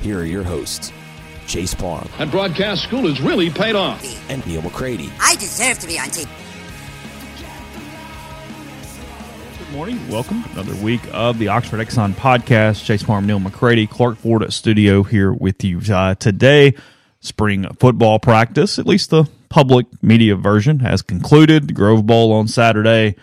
here are your hosts, Chase Parham. That broadcast school has really paid off. and Neal McCready. I deserve to be on TV. Good morning. Welcome to another week of the Oxford Exxon podcast. Chase Parham, Neal McCready, Clark Ford at studio here with you uh, today. Spring football practice, at least the public media version, has concluded. The Grove Bowl on Saturday.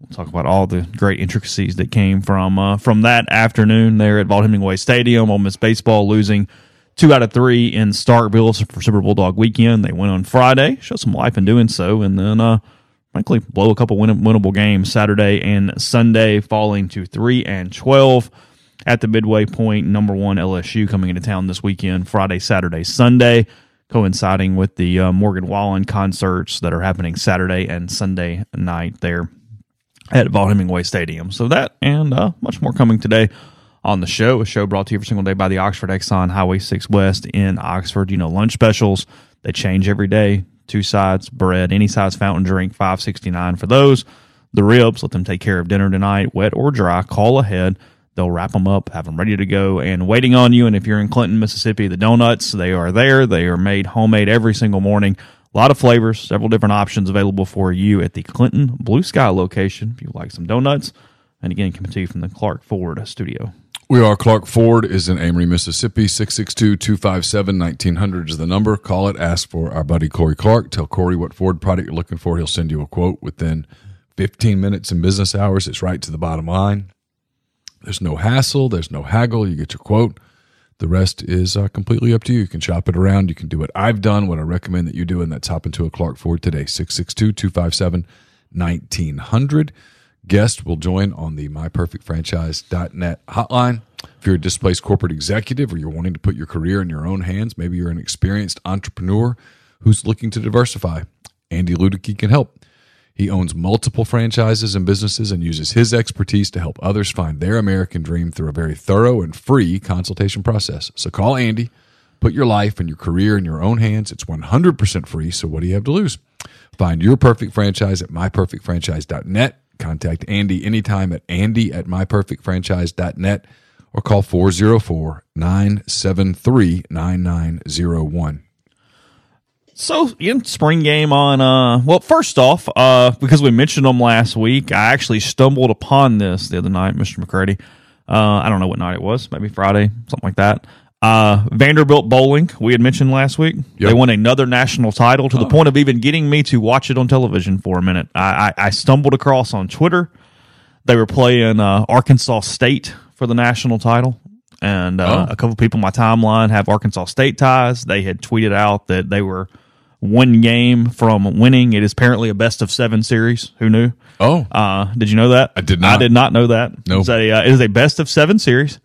We'll talk about all the great intricacies that came from uh, from that afternoon there at Vaught Hemingway Stadium. Ole Miss baseball losing two out of three in Starkville for Super Bulldog weekend. They went on Friday, showed some life in doing so, and then uh, frankly blow a couple win- winnable games Saturday and Sunday, falling to three and twelve at the midway point. Number one LSU coming into town this weekend, Friday, Saturday, Sunday, coinciding with the uh, Morgan Wallen concerts that are happening Saturday and Sunday night there at Vaught Hemingway Stadium. So that and uh, much more coming today on the show. A show brought to you every single day by the Oxford Exxon Highway 6 West in Oxford. You know, lunch specials, they change every day. Two sides, bread, any size fountain drink, five sixty nine for those. The ribs, let them take care of dinner tonight, wet or dry. Call ahead. They'll wrap them up, have them ready to go, and waiting on you. And if you're in Clinton, Mississippi, the donuts, they are there. They are made homemade every single morning. Lot of flavors, several different options available for you at the Clinton Blue Sky location if you like some donuts. And again, coming to you from the Clark Ford studio. We are Clark Ford is in Amory, Mississippi. 662-257-1900 is the number. Call it. Ask for our buddy Corey Clark. Tell Corey what Ford product you're looking for. He'll send you a quote within 15 minutes in business hours. It's right to the bottom line. There's no hassle. There's no haggle. You get your quote. The rest is uh, completely up to you. You can shop it around. You can do what I've done, what I recommend that you do, and that's hop into a Clark Ford today. 662-257-1900. Guest will join on the myperfectfranchise.net hotline. If you're a displaced corporate executive or you're wanting to put your career in your own hands, maybe you're an experienced entrepreneur who's looking to diversify, Andy Ludicky can help. He owns multiple franchises and businesses and uses his expertise to help others find their American dream through a very thorough and free consultation process. So call Andy, put your life and your career in your own hands. It's 100% free, so what do you have to lose? Find your perfect franchise at myperfectfranchise.net. Contact Andy anytime at andy at myperfectfranchise.net or call 404 973 9901. So, in spring game on, uh, well, first off, uh, because we mentioned them last week, I actually stumbled upon this the other night, Mr. McCready. Uh, I don't know what night it was, maybe Friday, something like that. Uh, Vanderbilt bowling, we had mentioned last week. They won another national title to the point of even getting me to watch it on television for a minute. I, I, I stumbled across on Twitter. They were playing uh, Arkansas State for the national title. And uh, Oh. a couple people on my timeline have Arkansas State ties. They had tweeted out that they were one game from winning. It is apparently a best of seven series. Who knew? Oh, Uh, did you know that? I did not. I did not know that. Nope. It's a, uh, it is a best of seven series,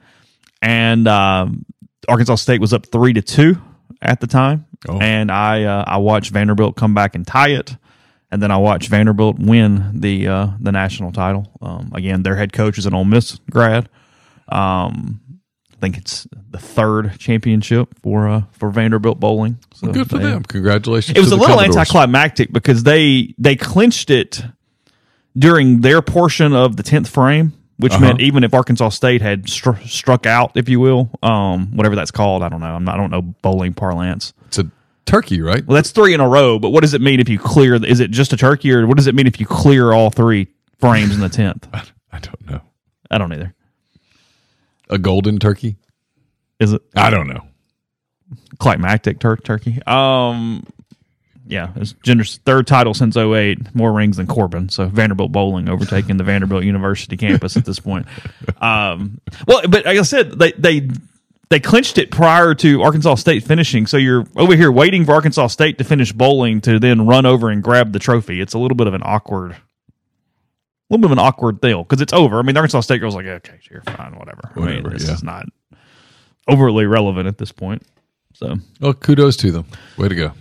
and um, Arkansas State was up three to two at the time. Oh. And I uh, I watched Vanderbilt come back and tie it, and then I watched Vanderbilt win the uh, the national title. Um, again, their head coach is an Ole Miss grad. Um, think it's the third championship for uh, for Vanderbilt bowling. So good for they- them. Congratulations. it was a little Commodores. anticlimactic because they they clinched it during their portion of the tenth frame, which Uh-huh. meant even if Arkansas State had str- struck out, if you will, um, whatever that's called, I don't know. I'm not, I don't know bowling parlance. It's a turkey, right? Well, that's three in a row, but what does it mean if you clear? Is it just a turkey, or what does it mean if you clear all three frames in the tenth? I don't know. I don't either. A golden turkey? Is it I don't know. climactic tur- turkey? Um, yeah, it's Genders' third title since 08, more rings than Corbin. So Vanderbilt bowling overtaking the Vanderbilt University campus at this point. Um, well, but like I said, they they they clinched it prior to Arkansas State finishing. So you're over here waiting for Arkansas State to finish bowling to then run over and grab the trophy. It's a little bit of an awkward. A little bit of an awkward deal because it's over. I mean, Arkansas State girls like, okay, you're fine, whatever. I mean, this yeah. is not overly relevant at this point. So, Well, kudos to them. Way to go.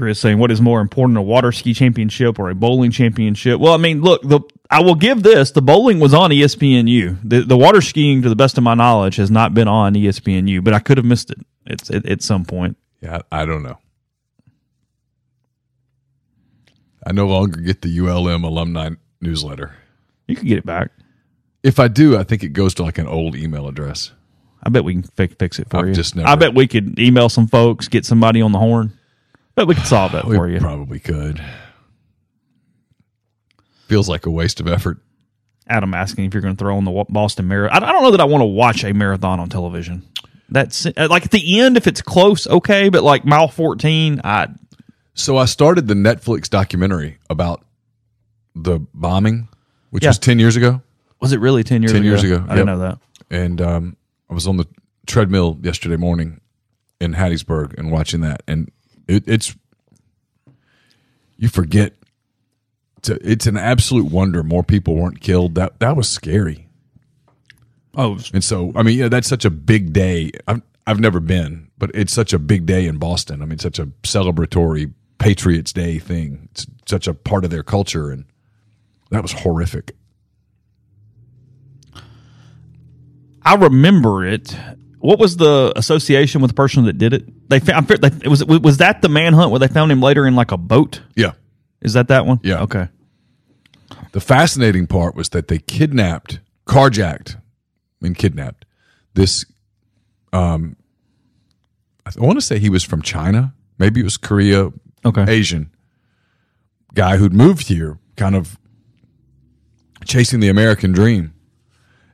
Chris saying, "What is more important, a water ski championship or a bowling championship?" Well, I mean, look, the I will give this: the bowling was on ESPNU. The the water skiing, to the best of my knowledge, has not been on ESPNU, but I could have missed it. It's at, at some point. Yeah, I don't know. I no longer get the ULM alumni newsletter. You can get it back. If I do, I think it goes to like an old email address. I bet we can fix, fix it for I've you. just never- I bet we could email some folks, get somebody on the horn. Bet we could solve that for you. probably could. Feels like a waste of effort. Adam asking if you're going to throw on the Boston Marathon. I I don't know that I want to watch a marathon on television. That's uh, like at the end, if it's close, okay, but like mile 14, I So I started the Netflix documentary about the bombing, which Yeah. was 10 years ago. was it really 10 years 10 ago? years ago, I didn't know that. And um, I was on the treadmill yesterday morning in Hattiesburg and watching that. And it, it's, you forget, it's, it's an absolute wonder more people weren't killed. That, that was scary. Oh, And so, I mean, yeah, that's such a big day. I've, I've never been, but it's such a big day in Boston. I mean, such a celebratory Patriots Day thing. It's such a part of their culture. And that was horrific. I remember it. What was the association with the person that did it? They found they, it was was that the manhunt where they found him later in like a boat? Yeah. Is that that one? Yeah. Okay. The fascinating part was that they kidnapped, carjacked, and kidnapped this. Um, I want to say he was from China, maybe it was Korea, Okay. Asian guy who'd moved here, kind of chasing the American dream,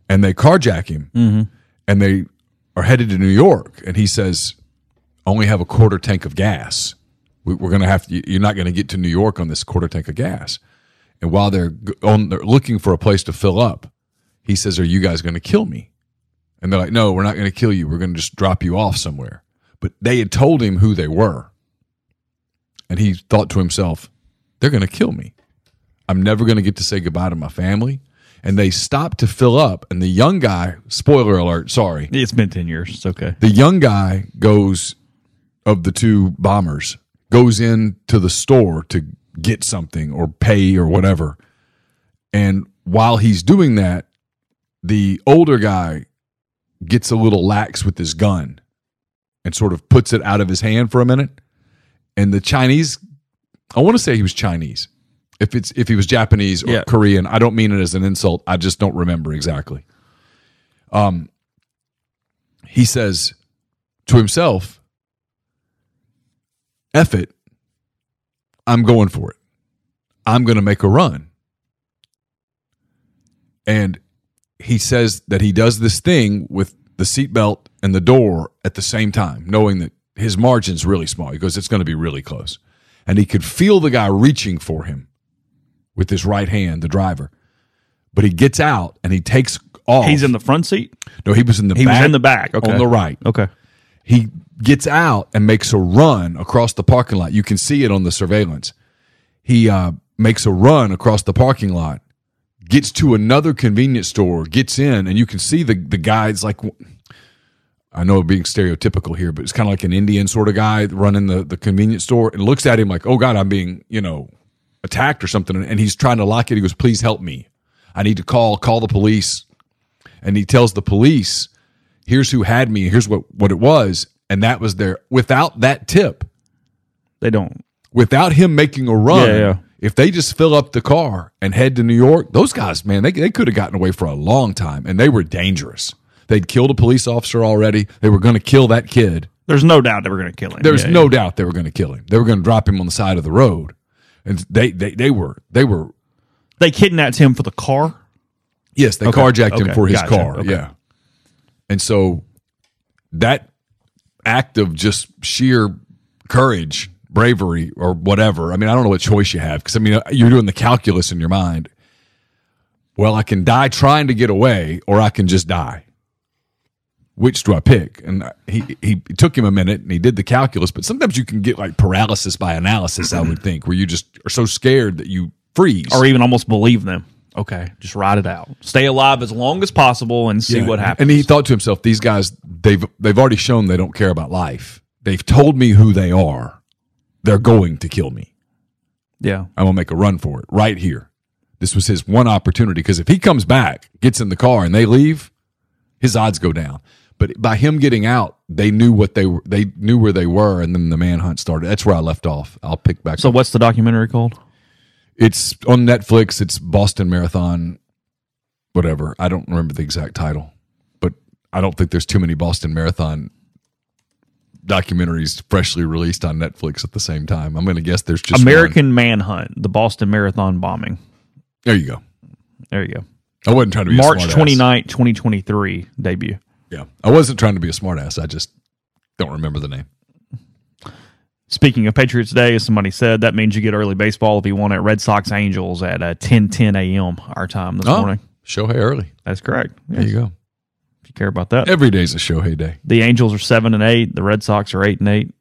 and they carjack him, mm-hmm. and they are headed to New York, and he says, "Only have a quarter tank of gas. We, we're going to have to. You're not going to get to New York on this quarter tank of gas." And while they're on, they're looking for a place to fill up, he says, "Are you guys going to kill me?" And they're like, "No, we're not going to kill you. We're going to just drop you off somewhere." But they had told him who they were. And he thought to himself, they're going to kill me. I'm never going to get to say goodbye to my family. And they stopped to fill up. And the young guy, spoiler alert, sorry, It's been ten years. It's okay. the young guy goes, of the two bombers, goes into the store to get something or pay or whatever. And while he's doing that, the older guy gets a little lax with his gun and sort of puts it out of his hand for a minute. And the Chinese, I want to say he was Chinese. If it's if he was Japanese or Yeah. Korean, I don't mean it as an insult. I just don't remember exactly. Um, he says to himself, "Eff it, I'm going for it. I'm going to make a run." And he says that he does this thing with the seatbelt and the door at the same time, knowing that his margin's really small. He goes, it's going to be really close. And he could feel the guy reaching for him with his right hand, the driver. But he gets out and he takes off. He's in the front seat. no, he was in the He back. was in the back. Okay. On the right. Okay. He gets out and makes a run across the parking lot. You can see it on the surveillance. He uh, makes a run across the parking lot, gets to another convenience store, gets in, and you can see the the guy's like. I know being stereotypical here, but it's kind of like an Indian sort of guy running the, the convenience store and looks at him like, oh God, I'm being, you know, attacked or something. And he's trying to lock it. He goes, please help me. I need to call, call the police. And he tells the police, here's who had me, here's what, what it was. And that was there. Without that tip, They don't. without him making a run, Yeah, yeah. If they just fill up the car and head to New York, those guys, man, they, they could have gotten away for a long time and they were dangerous. They'd killed a police officer already. They were going to kill that kid. There's no doubt they were going to kill him. There's Yeah, no doubt they were going to kill him. They were going to drop him on the side of the road. And they, they, they were, they were, They kidnapped him for the car. yes, they Okay, carjacked him for his gotcha, car. okay. Yeah. And so that act of just sheer courage, bravery, or whatever. I mean, I don't know what choice you have because I mean, uh, you're doing the calculus in your mind. Well, I can die trying to get away, or I can just die. Which do I pick? And he he took him a minute, and he did the calculus. But sometimes you can get like paralysis by analysis. I would think, where you just are so scared that you freeze. or even almost believe them. Okay, just ride it out. Stay alive as long as possible and see Yeah. what happens. And he thought to himself, these guys, they've they've already shown they don't care about life. They've told me who they are. They're going to kill me. yeah, I'm gonna make a run for it right here. This was his one opportunity because if he comes back, gets in the car, and they leave, his odds go down. But by him getting out, they knew what they were. They knew where they were, and then the manhunt started. That's where I left off. I'll pick back. So up. what's the documentary called? It's on Netflix. It's Boston Marathon, whatever. I don't remember the exact title, but I don't think there's too many Boston Marathon documentaries freshly released on Netflix at the same time. I'm going to guess there's just one. American Manhunt: The Boston Marathon Bombing. There you go. There you go. I wasn't trying to be March a smart 29th, 2023 debut. Yeah, I wasn't trying to be a smartass. I just don't remember the name. Speaking of Patriots Day, as somebody said, that means you get early baseball if you want it. Red Sox Angels at uh, 10 10 a.m. our time this morning. Shohei early. That's correct. There you go. If you care about that. Every day's a Shohei day. The Angels are 7 and 8. The Red Sox are 8 and 8.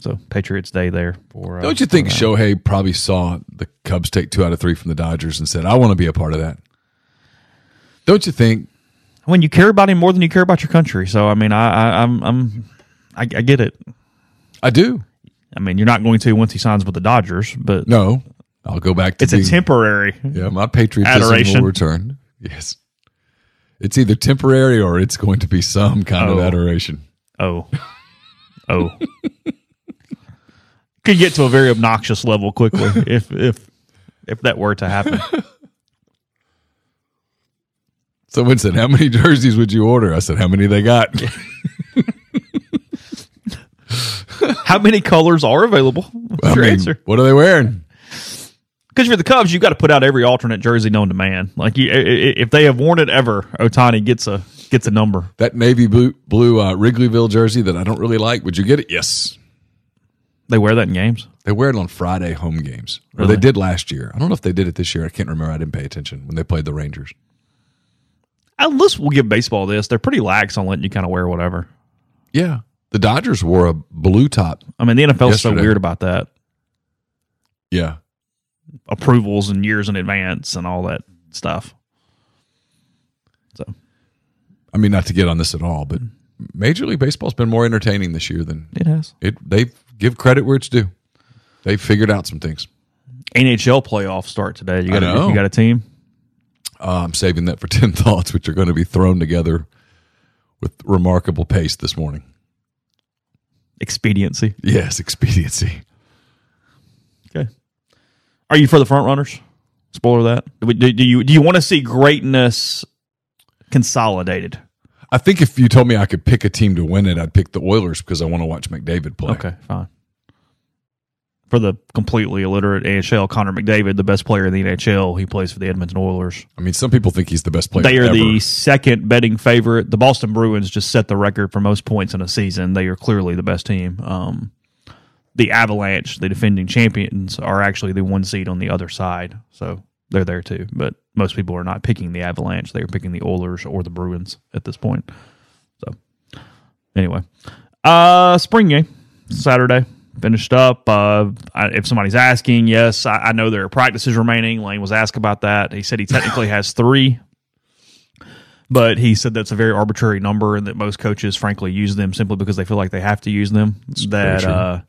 So Patriots Day there for. Uh, Don't you think. Shohei probably saw the Cubs take two out of three from the Dodgers and said, "I want to be a part of that"? Don't you think? When you care about him more than you care about your country? So I mean, I, I I'm I'm I, I get it. I do. I mean, you're not going to once he signs with the Dodgers, but No, I'll go back to it's a temporary. Yeah, my patriotism Adoration. will return. Yes, it's either temporary or it's going to be some kind of Oh. adoration. Oh, oh, could get to a very obnoxious level quickly if if if that were to happen. Someone said, "How many jerseys would you order?" I said, "How many they got?" How many colors are available? What's I your mean, answer? what are they wearing? Because for the Cubs, you've got to put out every alternate jersey known to man. Like you, if they have worn it ever, Ohtani gets a gets a number. That navy blue, blue uh, Wrigleyville jersey that I don't really like. Would you get it? Yes. They wear that in games. They wear it on Friday home games, or they did last year. I don't know if they did it this year. I can't remember. I didn't pay attention when they played the Rangers. At least we'll give baseball this. They're pretty lax on letting you kind of wear whatever. Yeah, the Dodgers wore a blue top. I mean, the NFL's so weird about that. Yeah, Approvals and years in advance and all that stuff. So I mean, not to get on this at all, but Major League Baseball's been more entertaining this year than it has. it. They give credit where it's due. They've figured out some things. NHL playoffs start today. You got a, you got a team. Uh, I'm saving that for ten thoughts, which are going to be thrown together with remarkable pace this morning. Expediency. Yes, expediency. Okay. Are you for the front runners? Spoiler that. Do, do, do you do you want to see greatness consolidated? I think if you told me I could pick a team to win it, I'd pick the Oilers because I want to watch McDavid play. Okay, fine. For the completely illiterate AHL, Connor McDavid, the best player in the NHL, he plays for the Edmonton Oilers. I mean, some people think he's the best player. They are ever. the second betting favorite. The Boston Bruins just set the record for most points in a season. They are clearly the best team. Um, the Avalanche, the defending champions, are actually the one seed on the other side, so they're there too. But most people are not picking the Avalanche; they are picking the Oilers or the Bruins at this point. So, anyway, uh, spring game Saturday finished up. Uh, I, if somebody's asking, yes, I, I know there are practices remaining. Lane was asked about that. He said he technically has three but he said that's a very arbitrary number and that most coaches frankly use them simply because they feel like they have to use them that uh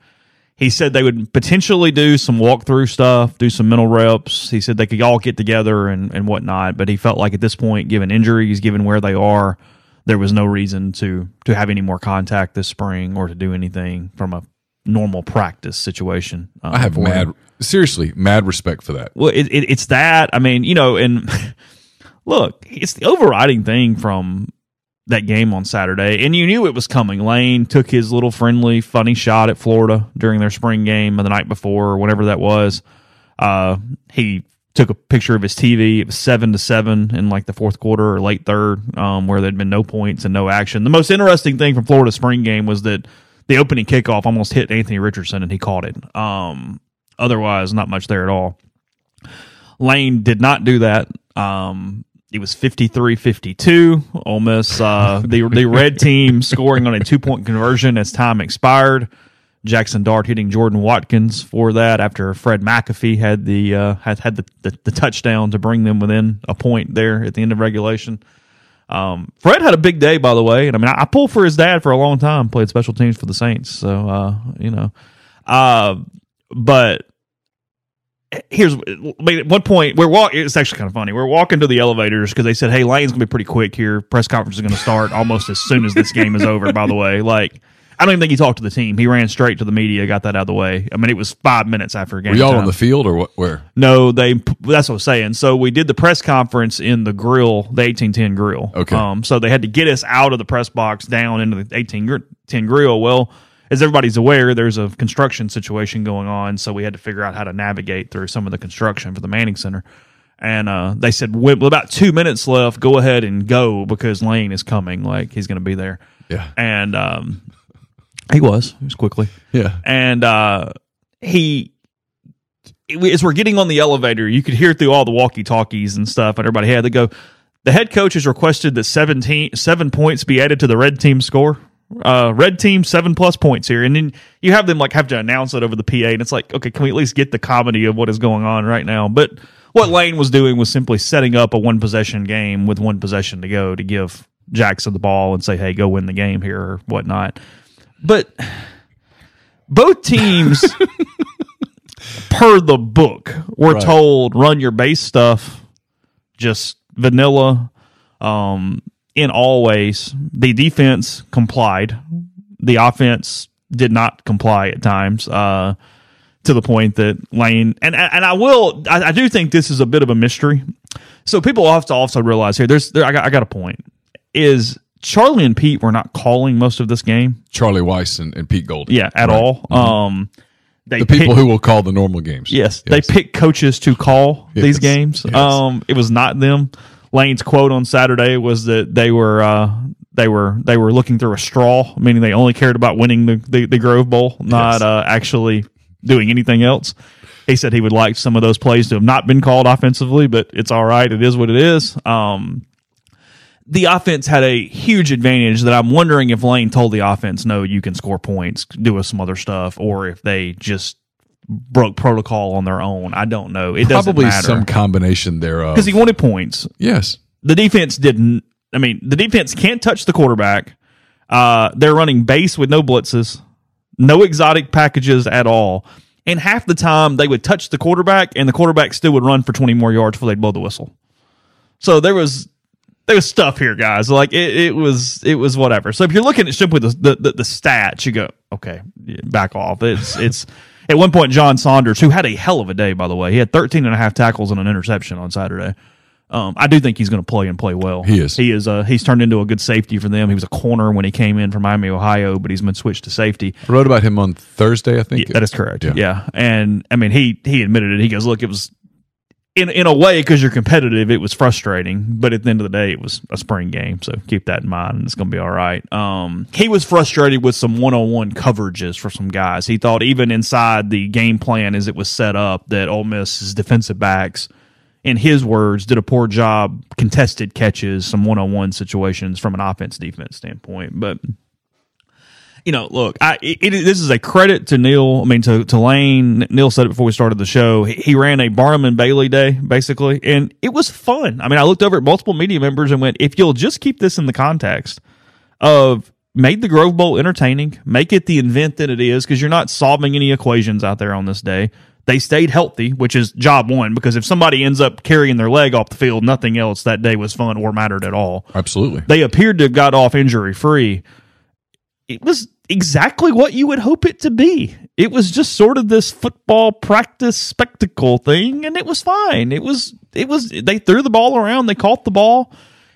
he said they would potentially do some walkthrough stuff, do some mental reps. He said they could all get together and, and whatnot, but he felt like at this point, given injuries, given where they are, there was no reason to to have any more contact this spring or to do anything from a normal practice situation. uh, I have for him. mad, seriously, mad respect for that. Well, it, it, it's that. I mean, you know, and look, it's the overriding thing from that game on Saturday, and you knew it was coming. Lane took his little friendly, funny shot at Florida during their spring game the night before, or whatever that was. Uh, he took a picture of his TV. It was seven to seven in like the fourth quarter or late third, um, where there'd been no points and no action. The most interesting thing from Florida spring game was that the opening kickoff almost hit Anthony Richardson and he caught it. Um, otherwise, not much there at all. Lane did not do that. Um, it was 53-52. Ole Miss, uh, the, the red team scoring on a two-point conversion as time expired. Jackson Dart hitting Jordan Watkins for that after Fred McAfee had the uh, had had the, the, the touchdown to bring them within a point there at the end of regulation. Um, Fred had a big day, by the way, and I mean I, I pulled for his dad for a long time. Played special teams for the Saints, so uh, you know. Uh, but here's I mean, at one point we're walking. It's actually kind of funny. We're walking to the elevators because they said, "Hey, Lane's gonna be pretty quick here. Press conference is gonna start almost as soon as this game is over." By the way, like I don't even think he talked to the team. He ran straight to the media, got that out of the way. I mean, it was five minutes after the game. Were y'all time. on the field or what? Where? No, they. That's what I was saying. So we did the press conference in the grill, the eighteen ten grill. Okay. Um. So they had to get us out of the press box down into the eighteen ten grill. Well, as everybody's aware, there's a construction situation going on, so we had to figure out how to navigate through some of the construction for the Manning Center. And uh, they said, with about two minutes left, go ahead and go because Lane is coming. Like he's going to be there. Yeah. And um, he was. He was quickly Yeah. and uh, he as we're getting on the elevator, you could hear through all the walkie talkies and stuff, and everybody had to go. The head coach has requested that 17, seven points be added to the red team score. Uh, red team seven plus points here, and then you have them like have to announce it over the PA, and it's like, okay, can we at least get the comedy of what is going on right now? But what Lane was doing was simply setting up a one possession game with one possession to go to give Jackson the ball and say, hey, go win the game here or whatnot. But both teams, per the book, were Right. told run your base stuff, just vanilla. Um, in all ways, the defense complied. The offense did not comply at times. Uh, to the point that Lane and and I will I, I do think this is a bit of a mystery. So people have to also realize here. There's there, I got I got a point. Is Charlie and Pete were not calling most of this game? Charlie Weis and, and Pete Gold. Yeah, at Right. all. Um, they The people picked- who will call the normal games. yes, they pick coaches to call these games. Yes. Um, it was not them. Lane's quote on Saturday was that they were uh, they were they were looking through a straw, meaning they only cared about winning the the, the Grove Bowl, not Yes. uh, actually doing anything else. He said he would like some of those plays to have not been called offensively, but it's all right. It is what it is. Um, the offense had a huge advantage that I'm wondering if Lane told the offense, no, you can score points, do us some other stuff, or if they just broke protocol on their own. I don't know. It doesn't Probably some combination thereof. because he wanted points. yes. The defense didn't. I mean, the defense can't touch the quarterback. Uh, they're running base with no blitzes, no exotic packages at all. And half the time they would touch the quarterback, and the quarterback still would run for twenty more yards before they'd blow the whistle. So there was there was stuff here, guys. Like it, it was it was whatever. So if you're looking at simply the the, the, the stats, you go, okay, back off. It's it's at one point John Saunders, who had a hell of a day, by the way, he had 13 and a half tackles and an interception on Saturday. Um, I do think he's going to play and play well. He is. He is. Uh, he's turned into a good safety for them. He was a corner when he came in from Miami, Ohio, but he's been switched to safety. I wrote about him on Thursday, I think. Yeah, that is correct. Yeah. Yeah. and I mean he he admitted it. He goes, look, it was in in a way because you're competitive, it was frustrating, but at the end of the day, it was a spring game, so keep that in mind. and It's going to be all right. Um, he was frustrated with some one on one coverages for some guys. He thought even inside the game plan as it was set up that Ole Miss's defensive backs. In his words, did a poor job, contested catches, some one on one situations from an offense defense standpoint. But you know, look, I it, it, this is a credit to Neal. I mean, to to Lane. Neal said it before we started the show. He, he ran a Barnum and Bailey day basically, and it was fun. I mean, I looked over at multiple media members and went, if you'll just keep this in the context of made the Grove Bowl entertaining, make it the event that it is, because you're not solving any equations out there on this day. They stayed healthy, which is job one. Because if somebody ends up carrying their leg off the field, nothing else that day was fun or mattered at all Absolutely. they appeared to have got off injury free. It was exactly what you would hope it to be. It was just sort of this football practice spectacle thing, and it was fine. It was it was they threw the ball around, they caught the ball.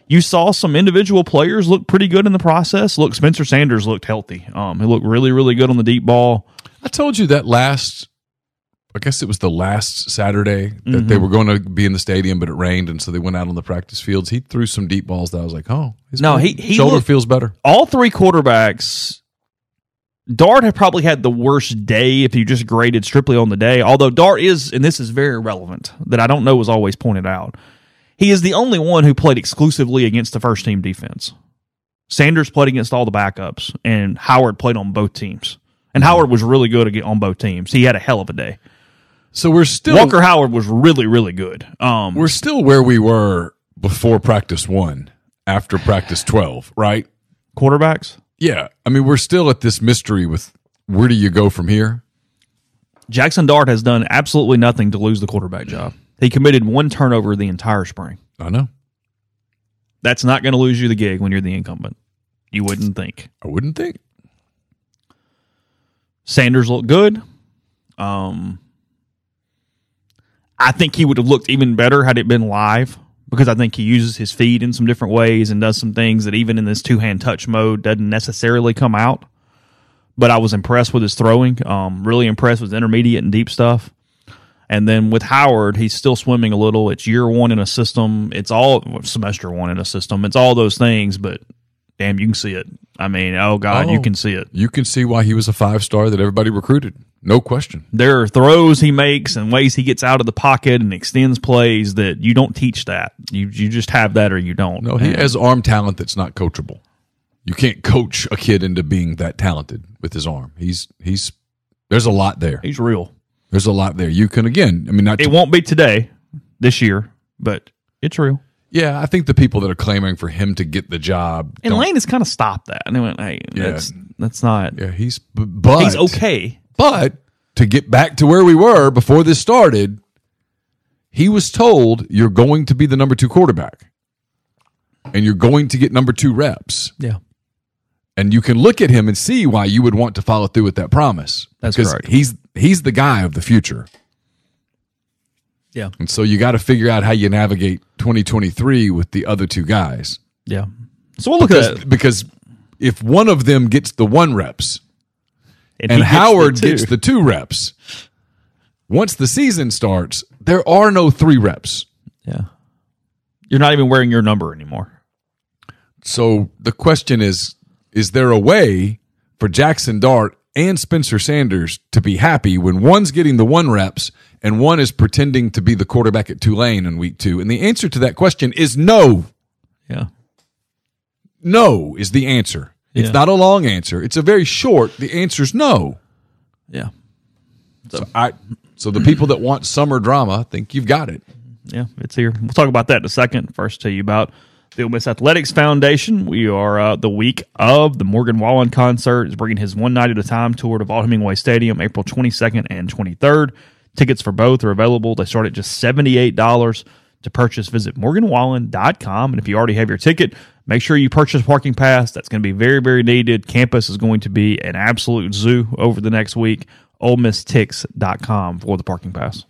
You saw some individual players look pretty good in the process. Look, Spencer Sanders looked healthy. Um, he looked really, really good on the deep ball. I told you that last. I guess it was the last Saturday that they mm-hmm. were going to be in the stadium, but it rained, and so they went out on the practice fields. He threw some deep balls that I was like, "Oh, his No, he- he shoulder looked- feels better." All three quarterbacks. Dart had probably had the worst day if you just graded strictly on the day. Although Dart is, and this is very relevant that I don't know was always pointed out. He is the only one who played exclusively against the first team defense. Sanders played against all the backups, and Howard played on both teams. And mm-hmm. Howard was really good on both teams. He had a hell of a day. So we're still Walker Howard was really, really good. Um, we're still where we were before practice one, after practice twelve, right? quarterbacks. Yeah, I mean we're still at this mystery with where do you go from here? Jackson Dart has done absolutely nothing to lose the quarterback job. He committed one turnover the entire spring. I know. That's not going to lose you the gig when you're the incumbent. You wouldn't think. I wouldn't think. Sanders looked good. Um, I think he would have looked even better had it been live because I think he uses his feet in some different ways and does some things that even in this two hand touch mode doesn't necessarily come out. But I was impressed with his throwing. Um, really impressed with intermediate and deep stuff. And then with Howard, he's still swimming a little. It's year one in a system. It's all semester one in a system. It's all those things, but damn, you can see it. I mean, oh God, you Oh. can see it. You can see why he was a five star that everybody recruited. No question. there are throws he makes and ways he gets out of the pocket and extends plays that you don't teach that. You you just have that or you don't. No, he And has arm talent that's not coachable. You can't coach a kid into being that talented with his arm. He's he's there's a lot there. he's real. There's a lot there. You can again. I mean, not. It To, won't be today, this year, but it's real. Yeah, I think the people that are clamoring for him to get the job. And don't- Lane has kind of stopped that. And they went, hey, Yeah. that's that's not. Yeah, he's b- but He's okay. But to get back to where we were before this started, he was told you're going to be the number two quarterback, and you're going to get number two reps. Yeah, and you can look at him and see why you would want to follow through with that promise. That's because correct. he's he's the guy of the future, yeah, and so you got to figure out how you navigate 2023 with the other two guys. yeah. So we'll look at Because, that. because if one of them gets the one reps he and gets the Howard gets the two reps, once the season starts, there are no three reps. yeah. You're not even wearing your number anymore. So the question is: Is there a way for Jackson Dart and Spencer Sanders to be happy when one's getting the one reps and one is pretending to be the quarterback at Tulane in week two? And the answer to that question is no. Yeah, No is the answer. It's Yeah. not a long answer. It's a very short. The answer is no. yeah, So I. So the people that want summer drama think you've got it. yeah. It's here. We'll talk about that in a second. First, tell you about the Ole Miss Athletics Foundation. We are uh, the week of the Morgan Wallen concert is bringing his one night at a time tour to Vaught Hemingway Stadium, April 22nd and 23rd. Tickets for both are available. They start at just $78 to purchase. Visit morganwallen.com. And if you already have your ticket, make sure you purchase parking pass. That's going to be very, very needed. Campus is going to be an absolute zoo over the next week. OleMissTix.com for the parking pass.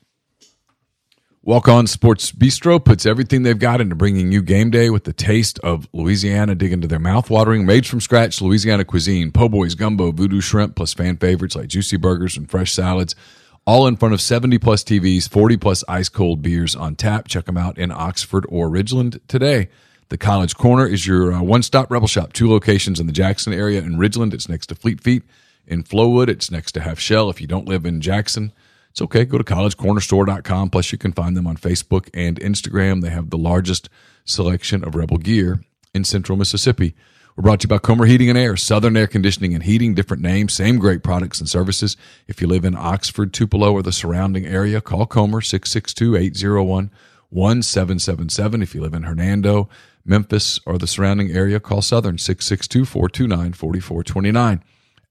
Walk On Sports Bistro puts everything they've got into bringing you game day with the taste of Louisiana. Dig into their mouth-watering, made from scratch Louisiana cuisine, po' boys, gumbo, voodoo shrimp, plus fan favorites like juicy burgers and fresh salads, all in front of 70 plus TVs, 40 plus ice cold beers on tap. Check them out in Oxford or Ridgeland today. The College Corner is your uh, one-stop Rebel Shop. Two locations in the Jackson area. In Ridgeland, it's next to Fleet Feet. In Flowood, it's next to Half Shell. If you don't live in Jackson, it's okay. Go to collegecornerstore.com. Plus, you can find them on Facebook and Instagram. They have the largest selection of Rebel gear in central Mississippi. We're brought to you by Comer Heating and Air, Southern Air Conditioning and Heating, different names, same great products and services. If you live in Oxford, Tupelo, or the surrounding area, call Comer 662 801 1777. If you live in Hernando, Memphis, or the surrounding area, call Southern 662 429 4429.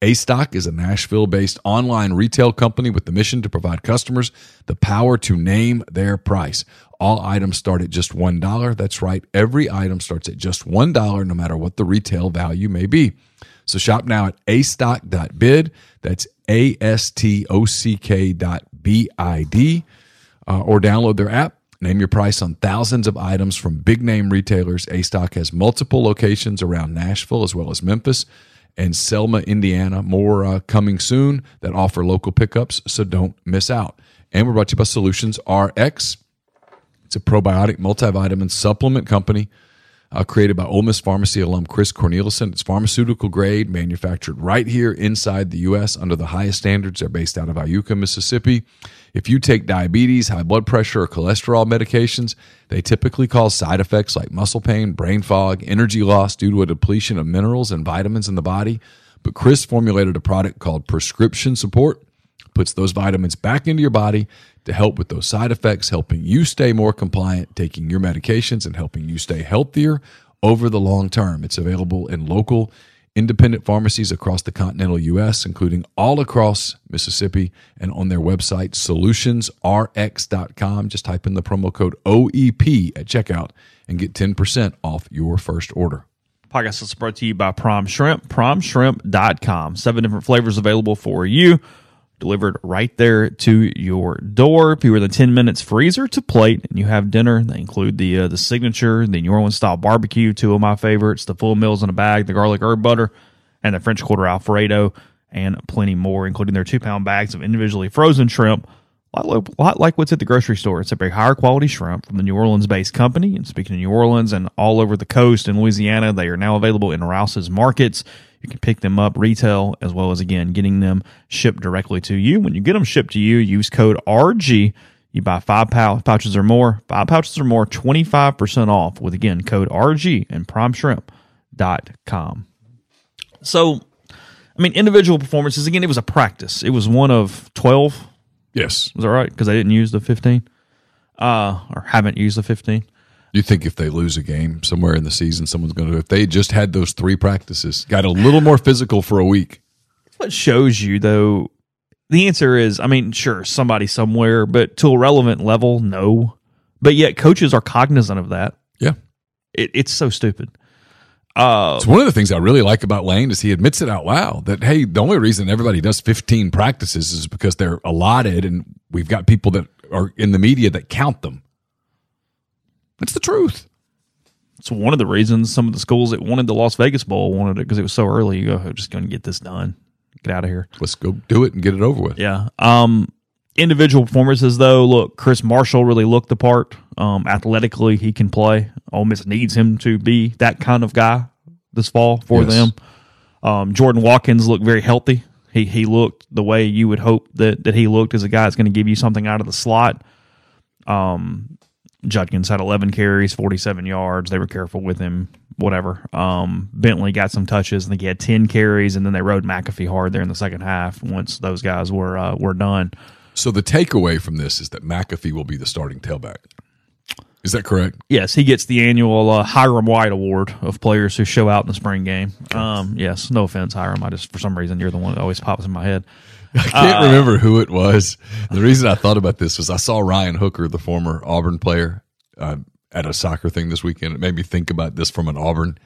A Stock is a Nashville based online retail company with the mission to provide customers the power to name their price. All items start at just $1. That's right, every item starts at just $1, no matter what the retail value may be. So shop now at astock.bid. That's A S T O C K dot B I D. Uh, or download their app. Name your price on thousands of items from big name retailers. A Stock has multiple locations around Nashville as well as Memphis and Selma, Indiana. More uh, coming soon that offer local pickups, so don't miss out. And we're brought to you by Solutions RX. It's a probiotic multivitamin supplement company uh, created by Ole Miss Pharmacy alum Chris Cornelison. It's pharmaceutical grade, manufactured right here inside the U.S. under the highest standards. They're based out of Iuka, Mississippi. If you take diabetes, high blood pressure, or cholesterol medications, they typically cause side effects like muscle pain, brain fog, energy loss due to a depletion of minerals and vitamins in the body. But Chris formulated a product called Prescription Support, puts those vitamins back into your body to help with those side effects, helping you stay more compliant, taking your medications, and helping you stay healthier over the long term. It's available in local independent pharmacies across the continental U.S., including all across Mississippi, and on their website, solutionsrx.com. Just type in the promo code OEP at checkout and get 10% off your first order. Podcast is brought to you by Prime Shrimp, primeshrimp.com. Seven different flavors available for you, delivered right there to your door. Fewer than 10 minutes freezer to plate, and you have dinner. They include the uh, the signature, the New Orleans style barbecue, two of my favorites, the full meals in a bag, the garlic herb butter, and the French quarter Alfredo, and plenty more, including their two pound bags of individually frozen shrimp. A lot, lot like what's at the grocery store. It's a very higher quality shrimp from the New Orleans based company. And speaking of New Orleans and all over the coast in Louisiana, they are now available in Rouse's markets. You can pick them up retail as well as, again, getting them shipped directly to you. When you get them shipped to you, use code RG. You buy five pouches or more, five pouches or more, 25% off with, again, code RG and primeshrimp.com. So, I mean, individual performances, again, it was a practice. It was one of 12 Yes. was that right? Because they didn't use the 15, uh, or haven't used the 15. You think if they lose a game somewhere in the season, someone's going to, if they just had those three practices, got a little more physical for a week. What shows you, though, the answer is, I mean, sure, somebody somewhere, but to a relevant level, no. But yet, coaches are cognizant of that. Yeah. It, it's so stupid. Uh, It's one of the things I really like about Lane is he admits it out loud that hey, the only reason everybody does 15 practices is because they're allotted, and we've got people that are in the media that count them. That's the truth. it's one of the reasons some of the schools that wanted the Las Vegas Bowl wanted it because it was so early. You go, "I'm just going to get this done, get out of here. Let's go do it and get it over with. Yeah. Um, individual performances though, look, Chris Marshall really looked the part. Um, athletically, he can play. Ole Miss needs him to be that kind of guy this fall for Yes. them. Um, Jordan Watkins looked very healthy. He he looked the way you would hope that that he looked as a guy that's going to give you something out of the slot. Um, Judkins had 11 carries, 47 yards. They were careful with him. Whatever. Um, Bentley got some touches. I think he had 10 carries, and then they rode McAfee hard there in the second half once those guys were uh, were done. So the takeaway from this is that McAfee will be the starting tailback. Is that correct? Yes, he gets the annual uh, Hiram White Award of players who show out in the spring game. Um, yes, no offense, Hiram. I just for some reason you're the one that always pops in my head. I can't remember who it was. The reason I thought about this was I saw Ryan Hooker, the former Auburn player, uh, at a soccer thing this weekend. It made me think about this from an Auburn.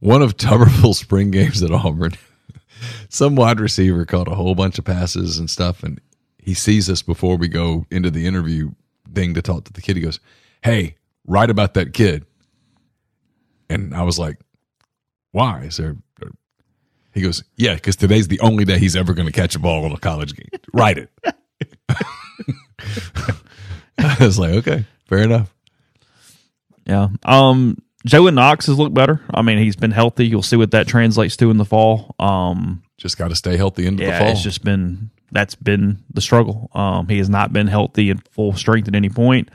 One of Tuberville's spring games at Auburn, some wide receiver caught a whole bunch of passes and stuff, and he sees us before we go into the interview thing to talk to the kid. He goes, "Hey, write about that kid." And I was like, "Why? Is there he goes, Yeah, because today's the only day he's ever going to catch a ball on a college game. Write it. I was like, Okay, fair enough. Yeah. Um, Jalen Knox has looked better. I mean, he's been healthy. You'll see what that translates to in the fall. Um, Just got to stay healthy into yeah, the fall. it's just been that's been the struggle. Um, he has not been healthy at full strength at any point.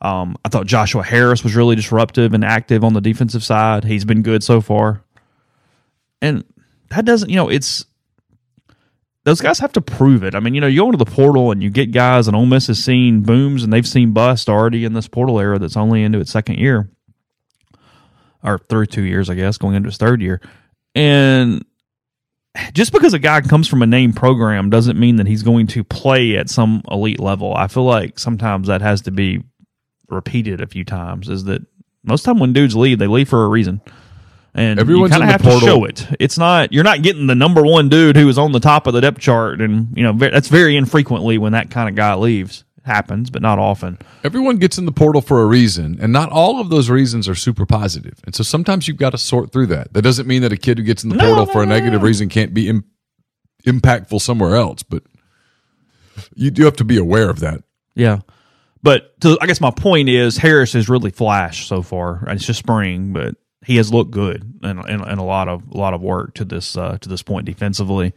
Um, I thought Joshua Harris was really disruptive and active on the defensive side. He's been good so far, and that doesn't, you know, it's those guys have to prove it. I mean, you know, you go into the portal and you get guys, and Ole Miss has seen booms and they've seen bust already in this portal era that's only into its second year or through two years, I guess, going into its third year, and just because a guy comes from a name program doesn't mean that he's going to play at some elite level. I feel like sometimes that has to be repeated a few times. Is that most time when dudes leave, they leave for a reason. And Everyone's you kind of have to show it. It's not you're not getting the number one dude who is on the top of the depth chart, and you know that's very infrequently when that kind of guy leaves. It happens, but not often. Everyone gets in the portal for a reason, and not all of those reasons are super positive. And so sometimes you've got to sort through that. That doesn't mean that a kid who gets in the No, portal no, for a negative no. reason can't be Im- impactful somewhere else, but you do have to be aware of that. Yeah. But to, I guess my point is Harris has really flashed so far. It's just spring, but he has looked good and, and, and a lot of a lot of work to this uh, to this point defensively.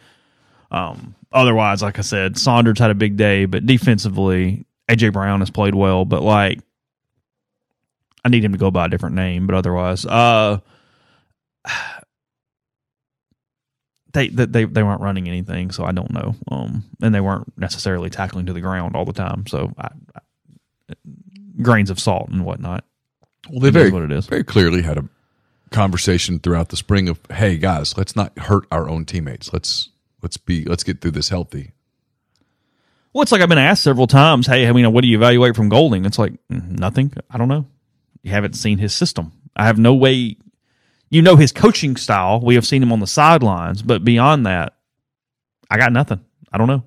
Um, otherwise, like I said, Sanders had a big day, but defensively, AJ Brown has played well. But like, I need him to go by a different name. But otherwise, uh, they they they weren't running anything, so I don't know. Um, and they weren't necessarily tackling to the ground all the time. So I, I, grains of salt and whatnot. Well, they very, what it is. very clearly had a conversation throughout the spring of, hey guys, let's not hurt our own teammates. Let's let's be let's get through this healthy. Well, it's like I've been asked several times. Hey, I mean, what do you evaluate from Golding? It's like mm, nothing. I don't know. You haven't seen his system. I have no way. You know his coaching style. We have seen him on the sidelines, but beyond that, I got nothing. I don't know.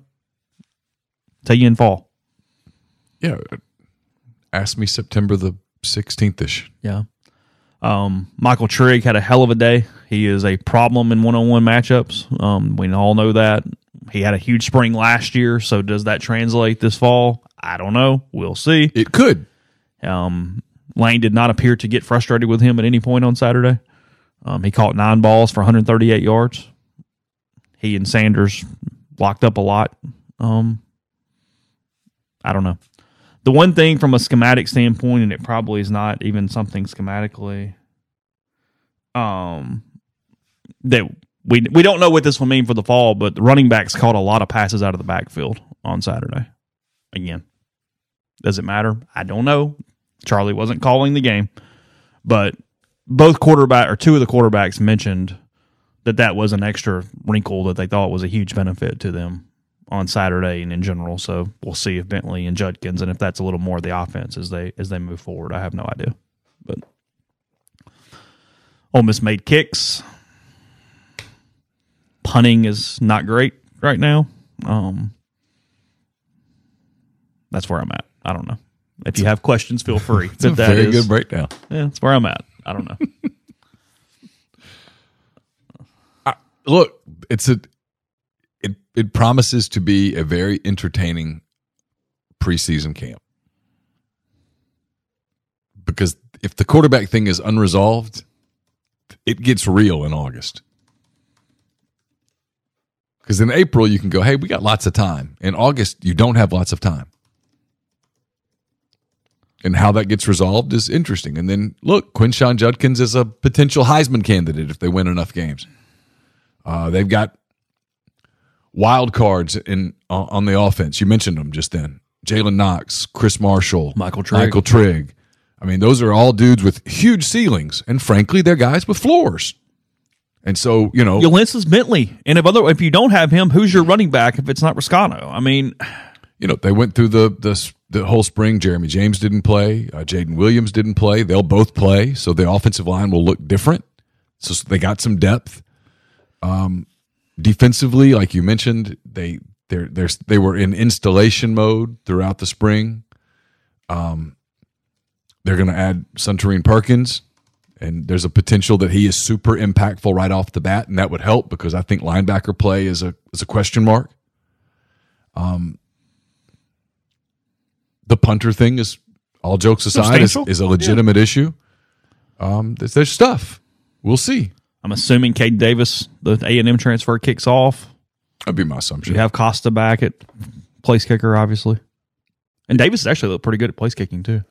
Tell you in fall. Yeah, ask me September the sixteenth ish. Yeah. Um, Michael Trigg had a hell of a day. He is a problem in one-on-one matchups. Um, we all know that. He had a huge spring last year, so does that translate this fall? I don't know. We'll see. It could. Um, Lane did not appear to get frustrated with him at any point on Saturday. Um, he caught nine balls for 138 yards. He and Sanders locked up a lot. Um, I don't know. The one thing from a schematic standpoint, and it probably is not even something schematically, um, that we we don't know what this will mean for the fall, but the running backs caught a lot of passes out of the backfield on Saturday. Again, does it matter? I don't know. Charlie wasn't calling the game, but both quarterback or two of the quarterbacks mentioned that that was an extra wrinkle that they thought was a huge benefit to them on Saturday and in general. So we'll see if Bentley and Judkins and if that's a little more of the offense as they as they move forward. I have no idea, but Ole Miss made kicks. Punting is not great right now. Um, that's where I'm at. I don't know. If you have questions, feel free. It's a very is- good breakdown. Yeah, that's where I'm at. I don't know. Look, it's a it it promises to be a very entertaining preseason camp. Because if the quarterback thing is unresolved, it gets real in August. Because in April you can go, hey, we got lots of time. In August, you don't have lots of time. And how that gets resolved is interesting. And then look, Quinshon Judkins is a potential Heisman candidate if they win enough games. Uh, they've got wild cards in uh, on the offense. You mentioned them just then. Jalen Knox, Chris Marshall, Michael Trigg. Michael Trigg. I mean, those are all dudes with huge ceilings, and frankly, they're guys with floors. And so, you know, Ulysses Bentley, and if other if you don't have him, who's your running back if it's not Reescano? I mean, you know, they went through the the, the whole spring. Jeremy James didn't play. Uh, Jaden Williams didn't play. They'll both play, so the offensive line will look different. So they got some depth. Um, defensively, like you mentioned, they they're, they're they were in installation mode throughout the spring. Um, they're going to add Suntarine Perkins, and there's a potential that he is super impactful right off the bat, and that would help because I think linebacker play is a is a question mark. Um, the punter thing is all jokes aside is, is a legitimate issue. Um, there's, there's stuff. We'll see. I'm assuming Cade Davis, the A and M transfer, kicks off. That'd be my assumption. You have Costa back at place kicker, obviously, and Davis actually looked pretty good at place kicking too.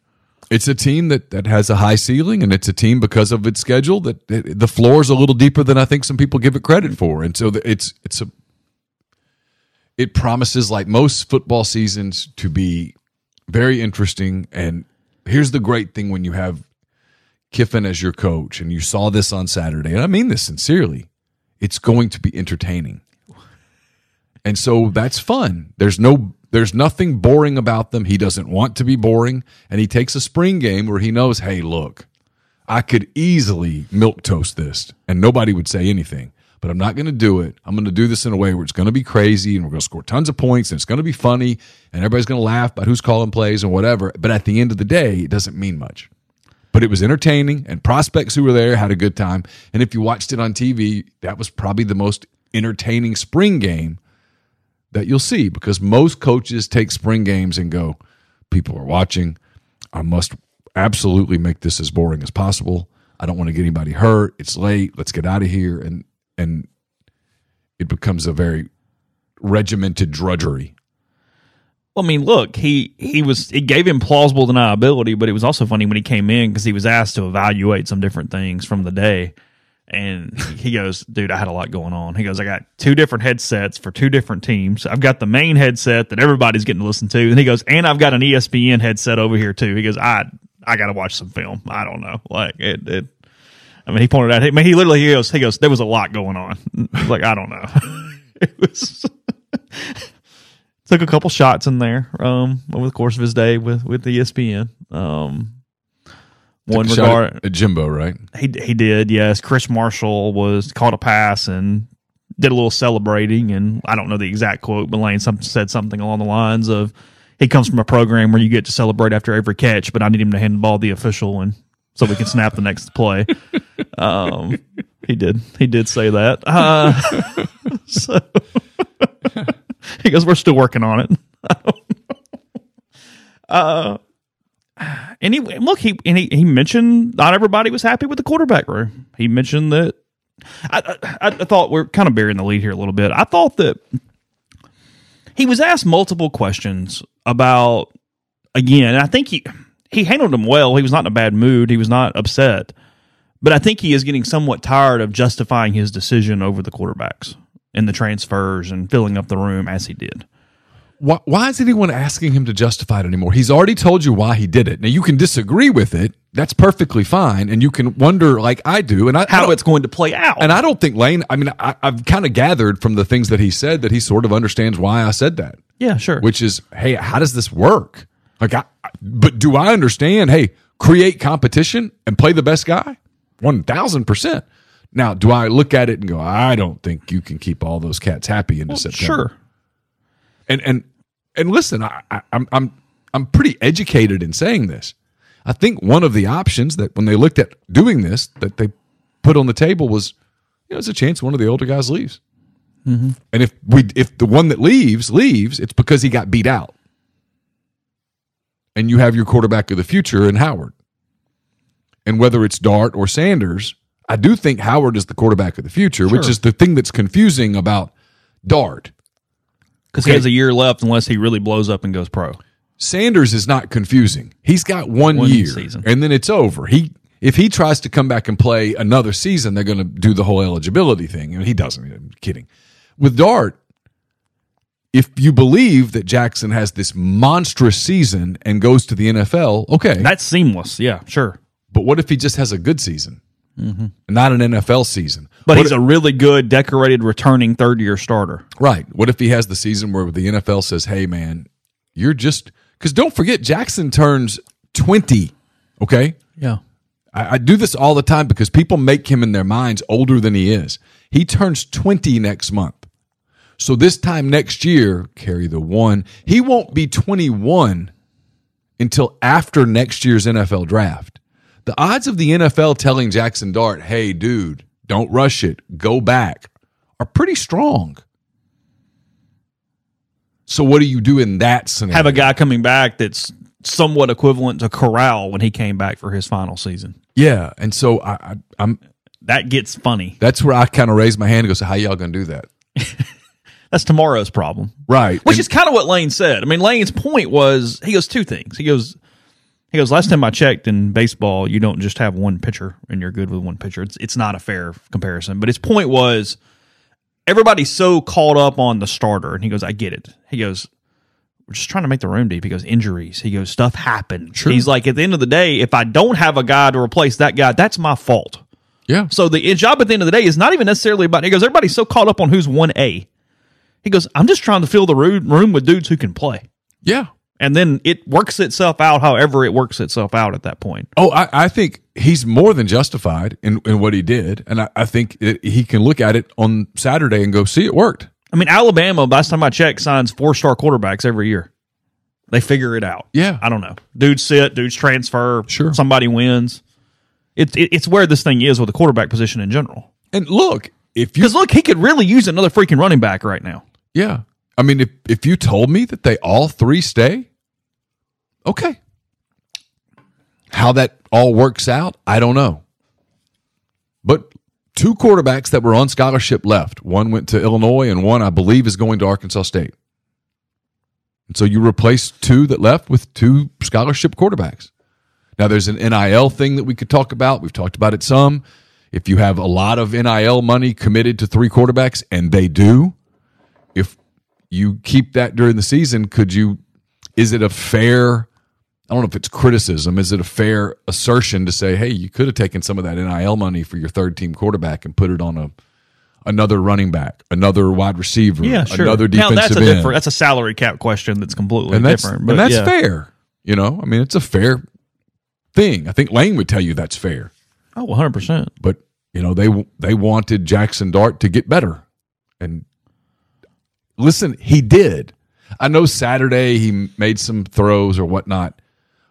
It's a team that, that has a high ceiling, and it's a team because of its schedule that it, the floor is a little deeper than I think some people give it credit for, and so the, it's it's a it promises like most football seasons to be very interesting. And here's the great thing when you have Kiffin as your coach, and you saw this on Saturday, and I mean this sincerely, it's going to be entertaining. And so that's fun. There's no there's nothing boring about them. He doesn't want to be boring, and he takes a spring game where he knows, "Hey, look, I could easily milk toast this and nobody would say anything. But I'm not going to do it. I'm going to do this in a way where it's going to be crazy and we're going to score tons of points and it's going to be funny and everybody's going to laugh about who's calling plays and whatever. But at the end of the day, it doesn't mean much. But it was entertaining and prospects who were there had a good time. And if you watched it on TV, that was probably the most entertaining spring game that you'll see because most coaches take spring games and go, people are watching. I must absolutely make this as boring as possible. I don't want to get anybody hurt. It's late. Let's get out of here. And and it becomes a very regimented drudgery. Well, I mean, look, he he was it gave him plausible deniability, but it was also funny when he came in because he was asked to evaluate some different things from the day. And he goes, dude, I had a lot going on. He goes, I got two different headsets for two different teams. I've got the main headset that everybody's getting to listen to. And he goes, and I've got an ESPN headset over here too. He goes, I I got to watch some film. I don't know. Like it, it I mean, he pointed out, I mean, he literally he goes, he goes, there was a lot going on. like, I don't know. it was took a couple shots in there um, over the course of his day with with ESPN. Um, one regard, at, at Jimbo, right? he he did, yes. Chris Marshall was caught a pass and did a little celebrating, and I don't know the exact quote, but Lane some, said something along the lines of, "He comes from a program where you get to celebrate after every catch, but I need him to hand the ball to the official and so we can snap the next play." Um, he did, he did say that. Uh, so he goes, "We're still working on it." uh, and he look he and he, he mentioned not everybody was happy with the quarterback room. He mentioned that I, I, I thought we're kind of burying the lead here a little bit. I thought that he was asked multiple questions about again. I think he he handled them well. He was not in a bad mood. He was not upset. But I think he is getting somewhat tired of justifying his decision over the quarterbacks and the transfers and filling up the room as he did. Why, why is anyone asking him to justify it anymore? He's already told you why he did it. Now you can disagree with it. That's perfectly fine, and you can wonder, like I do, and I, I How don't- it's going to play out. And I don't think Lane. I mean, I, I've kind of gathered from the things that he said that he sort of understands why I said that. yeah, sure. Which is, hey, how does this work? Like, I, I- but do I understand? Hey, create competition and play the best guy. One thousand percent. Now, do I look at it and go, I don't think you can keep all those cats happy into September? sure. and and and listen, I, I, I'm I'm I'm pretty educated in saying this. I think one of the options that when they looked at doing this that they put on the table was, you know, there's a chance one of the older guys leaves. Mm-hmm. And if we if the one that leaves leaves, it's because he got beat out. And you have your quarterback of the future in Howard. And whether it's Dart or Sanders, I do think Howard is the quarterback of the future, which is the thing that's confusing about Dart. Because he has a year left unless he really blows up and goes pro. Sanders is not confusing. He's got one, One year, season. and then it's over. He if he tries to come back and play another season, they're going to do the whole eligibility thing, and he doesn't. I'm kidding. With Dart, if you believe that Jackson has this monstrous season and goes to the NFL, okay. That's seamless. Yeah, sure. but what if he just has a good season, not an NFL season? Mm-hmm. But What he's if- a really good, decorated, returning third year starter. Right. What if he has the season where the NFL says, "Hey, man, you're just because don't forget Jackson turns twenty." Okay, Yeah. I, I do this all the time because people make him in their minds older than he is. He turns twenty next month, so this time next year, carry the one. He won't be twenty-one until after next year's NFL draft. The odds of the NFL telling Jackson Dart, "Hey, dude, don't rush it, go back," are pretty strong. So what do you do in that scenario? Have a guy coming back that's somewhat equivalent to Corral when he came back for his final season. yeah, and so I, I, I'm. That gets funny. That's where I kind of raise my hand and go, "So how y'all gonna do that?" That's tomorrow's problem. Right. Which And- is kind of what Lane said. I mean, Lane's point was he goes two things. He goes, he goes. Last time I checked in baseball, you don't just have one pitcher and you're good with one pitcher. It's it's not a fair comparison. But his point was everybody's so caught up on the starter, and he goes, I get it. He goes, we're just trying to make the room deep. He goes, injuries. He goes, stuff happens. He's like, at the end of the day, if I don't have a guy to replace that guy, that's my fault. yeah. So the job at the end of the day is not even necessarily about. He goes, everybody's so caught up on who's one A. He goes, I'm just trying to fill the room room with dudes who can play. Yeah. And then it works itself out. However, it works itself out at that point. Oh, I, I think he's more than justified in, in what he did, and I, I think it, he can look at it on Saturday and go, "See, it worked." I mean, Alabama. Last time I checked, signs four star quarterbacks every year. They figure it out. Yeah. I don't know. Dudes sit, dudes transfer. Sure. somebody wins. It's it, it's where this thing is with the quarterback position in general. And look, if you Because look, he could really use another freaking running back right now. Yeah. I mean, if, if you told me that they all three stay, okay. How that all works out, I don't know. But two quarterbacks that were on scholarship left. One went to Illinois, and one, I believe, is going to Arkansas State. And so you replace two that left with two scholarship quarterbacks. Now, there's an NIL thing that we could talk about. We've talked about it some. If you have a lot of NIL money committed to three quarterbacks, and they do, if you keep that during the season, could you? Is it a fair? I don't know if it's criticism. Is it a fair assertion to say, hey, you could have taken some of that NIL money for your third team quarterback and put it on a another running back, another wide receiver, Yeah, sure. another now that's a end, different. That's a salary cap question. That's completely and that's different. and that's yeah. fair. You know, I mean, it's a fair thing. I think Lane would tell you that's fair. Oh, 100 percent. but you know they they wanted Jackson Dart to get better, and listen, he did. I know Saturday he made some throws or whatnot,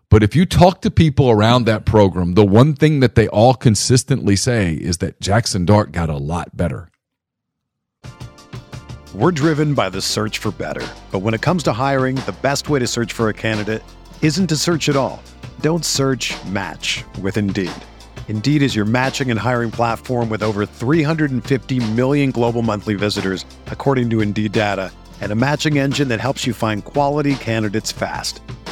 but if you talk to people around that program, the one thing that they all consistently say is that Jackson Dart got a lot better. We're driven by the search for better. But when it comes to hiring, the best way to search for a candidate isn't to search at all. Don't search match with Indeed. Indeed is your matching and hiring platform with over 350 million global monthly visitors, according to Indeed data, and a matching engine that helps you find quality candidates fast.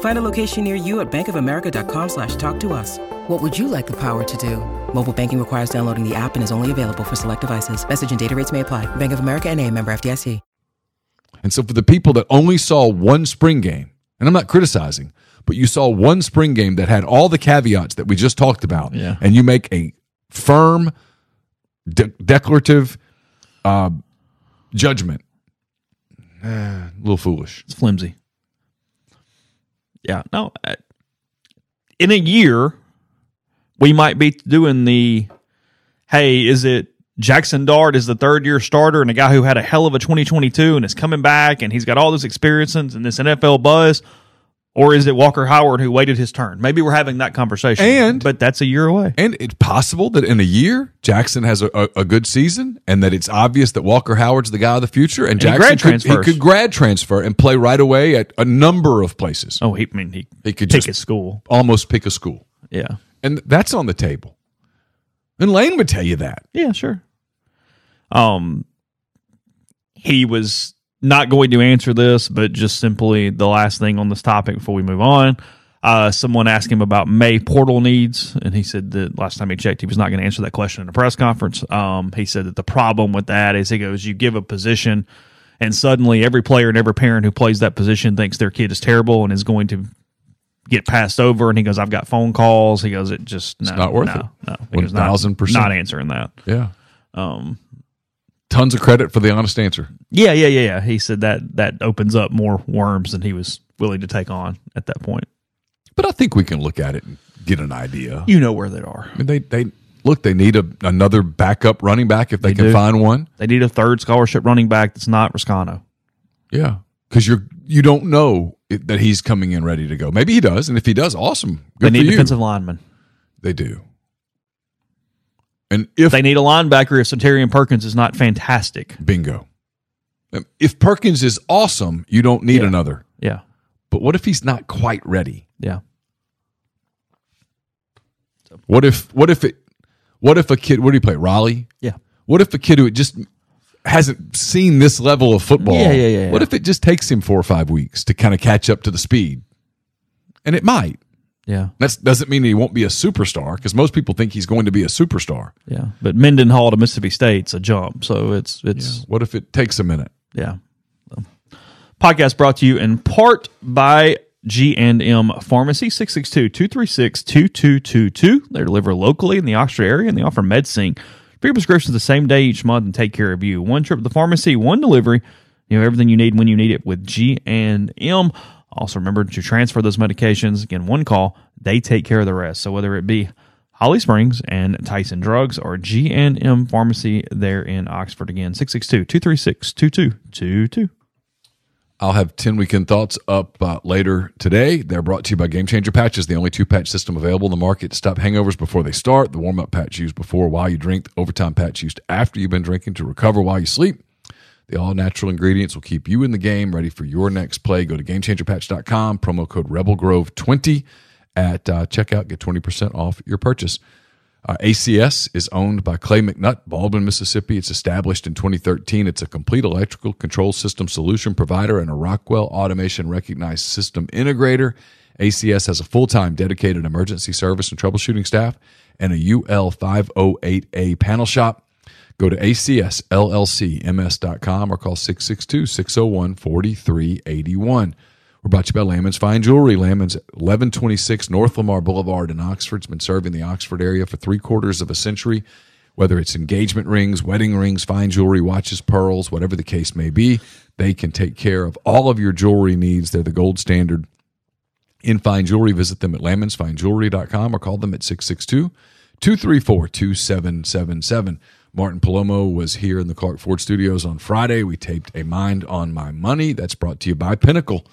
Find a location near you at bankofamerica.com slash talk to us. What would you like the power to do? Mobile banking requires downloading the app and is only available for select devices. Message and data rates may apply. Bank of America and a member FDIC. And so for the people that only saw one spring game, and I'm not criticizing, but you saw one spring game that had all the caveats that we just talked about, Yeah. and you make a firm, de- declarative uh, judgment, eh, a little foolish. It's flimsy. Yeah. No. uh, In a year, we might be doing the hey, is it Jackson Dart is the third year starter and a guy who had a hell of a 2022 and is coming back and he's got all this experience and this NFL buzz? Or is it Walker Howard who waited his turn? Maybe we're having that conversation. And- but that's a year away. And it's possible that in a year Jackson has a, a, a good season, and that it's obvious that Walker Howard's the guy of the future, and, he Jackson grad could, he could grad transfer and play right away at a number of places. Oh, he I mean he, He could pick just- his school. Almost pick a school, Yeah. and that's on the table. And Lane would tell you that. Yeah, sure. Um, he was not going to answer this, but just simply the last thing on this topic before we move on. Uh, someone asked him about May portal needs, and he said that last time he checked, he was not going to answer that question in a press conference. Um, he said that the problem with that is he goes, you give a position, and suddenly every player and every parent who plays that position thinks their kid is terrible and is going to get passed over. And he goes, I've got phone calls. He goes, it just no, not worth no, it. No, goes, not- 1000%. not answering that. Yeah, Um, tons of credit for the honest answer. yeah, yeah, yeah, yeah. He said that that opens up more worms than he was willing to take on at that point. But I think we can look at it and get an idea. You know where they are. I mean, they they look, they need a, another backup running back if they, They can do. find one. They need a third scholarship running back that's not Reescano. Yeah, because you're you don't know it, that he's coming in ready to go. Maybe he does, and if he does, awesome. They need for you. defensive linemen. They do. And if They need a linebacker if Suntarine Perkins is not fantastic. bingo, if Perkins is awesome, you don't need Yeah. another. Yeah. But what if he's not quite ready? Yeah. What if what if it what if a kid what do you play Raleigh? Yeah. What if a kid who just hasn't seen this level of football? Yeah, yeah, yeah, What yeah. if it just takes him four or five weeks to kind of catch up to the speed? And it might. Yeah. That doesn't mean he won't be a superstar because most people think he's going to be a superstar. Yeah. But Mendenhall to Mississippi State's a jump. So it's it's What if it takes a minute? Yeah. Podcast brought to you in part by G&M Pharmacy, 662-236-2222. They deliver locally in the Oxford area, and they offer MedSync. Your prescriptions the same day each month and take care of you. One trip to the pharmacy, one delivery. You have everything you need when you need it with G&M. Also, remember to transfer those medications. Again, one call, they take care of the rest. So whether it be Holly Springs and Tyson Drugs or G&M Pharmacy there in Oxford. Again, 662-236-2222. I'll have 10 weekend thoughts up uh, later today. They're brought to you by Game Changer Patches, the only two patch system available in the market to stop hangovers before they start. The warm up patch used before while you drink, the overtime patch used after you've been drinking to recover while you sleep. The all natural ingredients will keep you in the game, ready for your next play. Go to gamechangerpatch.com, promo code RebelGrove20 at uh, checkout. Get 20% off your purchase. Uh, ACS is owned by Clay McNutt, Baldwyn, Mississippi. It's established in 2013. It's a complete electrical control system solution provider and a Rockwell Automation recognized system integrator. ACS has a full time dedicated emergency service and troubleshooting staff and a UL 508A panel shop. Go to acsllcms.com or call 662 601 4381. We're brought to you by Lamons Fine Jewelry. Lamons, 1126 North Lamar Boulevard in Oxford. It's been serving the Oxford area for three quarters of a century. Whether it's engagement rings, wedding rings, fine jewelry, watches, pearls, whatever the case may be, they can take care of all of your jewelry needs. They're the gold standard in fine jewelry. Visit them at lamonsfinejewelry.com or call them at 662 234 2777. Martin Palomo was here in the Clark Ford studios on Friday. We taped A Mind on My Money. That's brought to you by Pinnacle.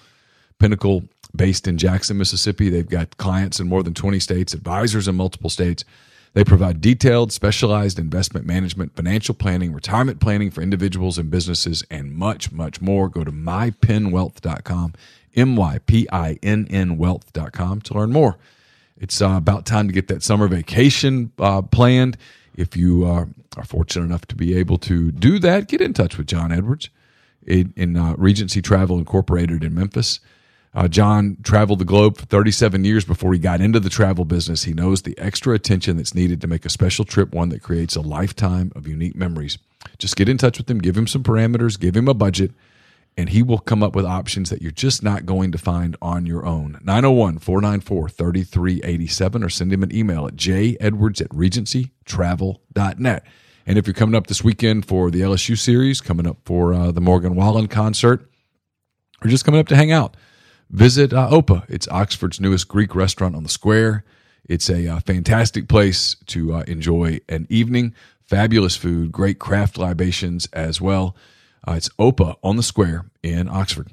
Pinnacle, based in Jackson, Mississippi. They've got clients in more than 20 states, advisors in multiple states. They provide detailed, specialized investment management, financial planning, retirement planning for individuals and businesses, and much, much more. Go to mypinwealth.com, M Y P I N N wealth.com to learn more. It's uh, about time to get that summer vacation uh, planned. If you uh, are fortunate enough to be able to do that, get in touch with John Edwards in, in uh, Regency Travel Incorporated in Memphis. Uh, John traveled the globe for 37 years before he got into the travel business. He knows the extra attention that's needed to make a special trip one that creates a lifetime of unique memories. Just get in touch with him, give him some parameters, give him a budget, and he will come up with options that you're just not going to find on your own. 901 494 3387 or send him an email at jedwards at regencytravel.net. And if you're coming up this weekend for the LSU series, coming up for uh, the Morgan Wallen concert, or just coming up to hang out, visit uh, Opa. It's Oxford's newest Greek restaurant on the square. It's a uh, fantastic place to uh, enjoy an evening. Fabulous food, great craft libations as well. Uh, it's Opa on the square in Oxford.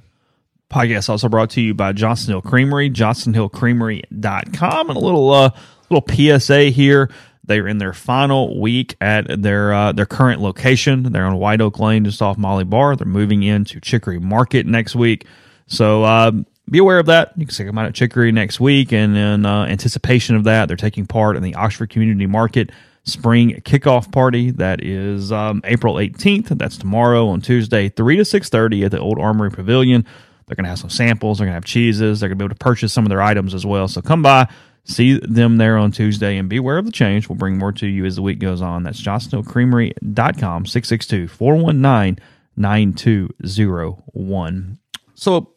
Podcast also brought to you by Johnson Hill Creamery, johnsonhillcreamery.com. And a little uh, little PSA here. They're in their final week at their uh, their current location. They're on White Oak Lane, just off Molly Barr. They're moving into Chicory Market next week. So um, be aware of that. You can check them out at Chicory next week. And in uh, anticipation of that, they're taking part in the Oxford Community Market Spring Kickoff Party. That is um, April 18th. That's tomorrow on Tuesday, 3 to 6.30 at the Old Armory Pavilion. They're going to have some samples. They're going to have cheeses. They're going to be able to purchase some of their items as well. So come by, see them there on Tuesday, and be aware of the change. We'll bring more to you as the week goes on. That's johnsonhillcreamery.com, 662-419-9201. So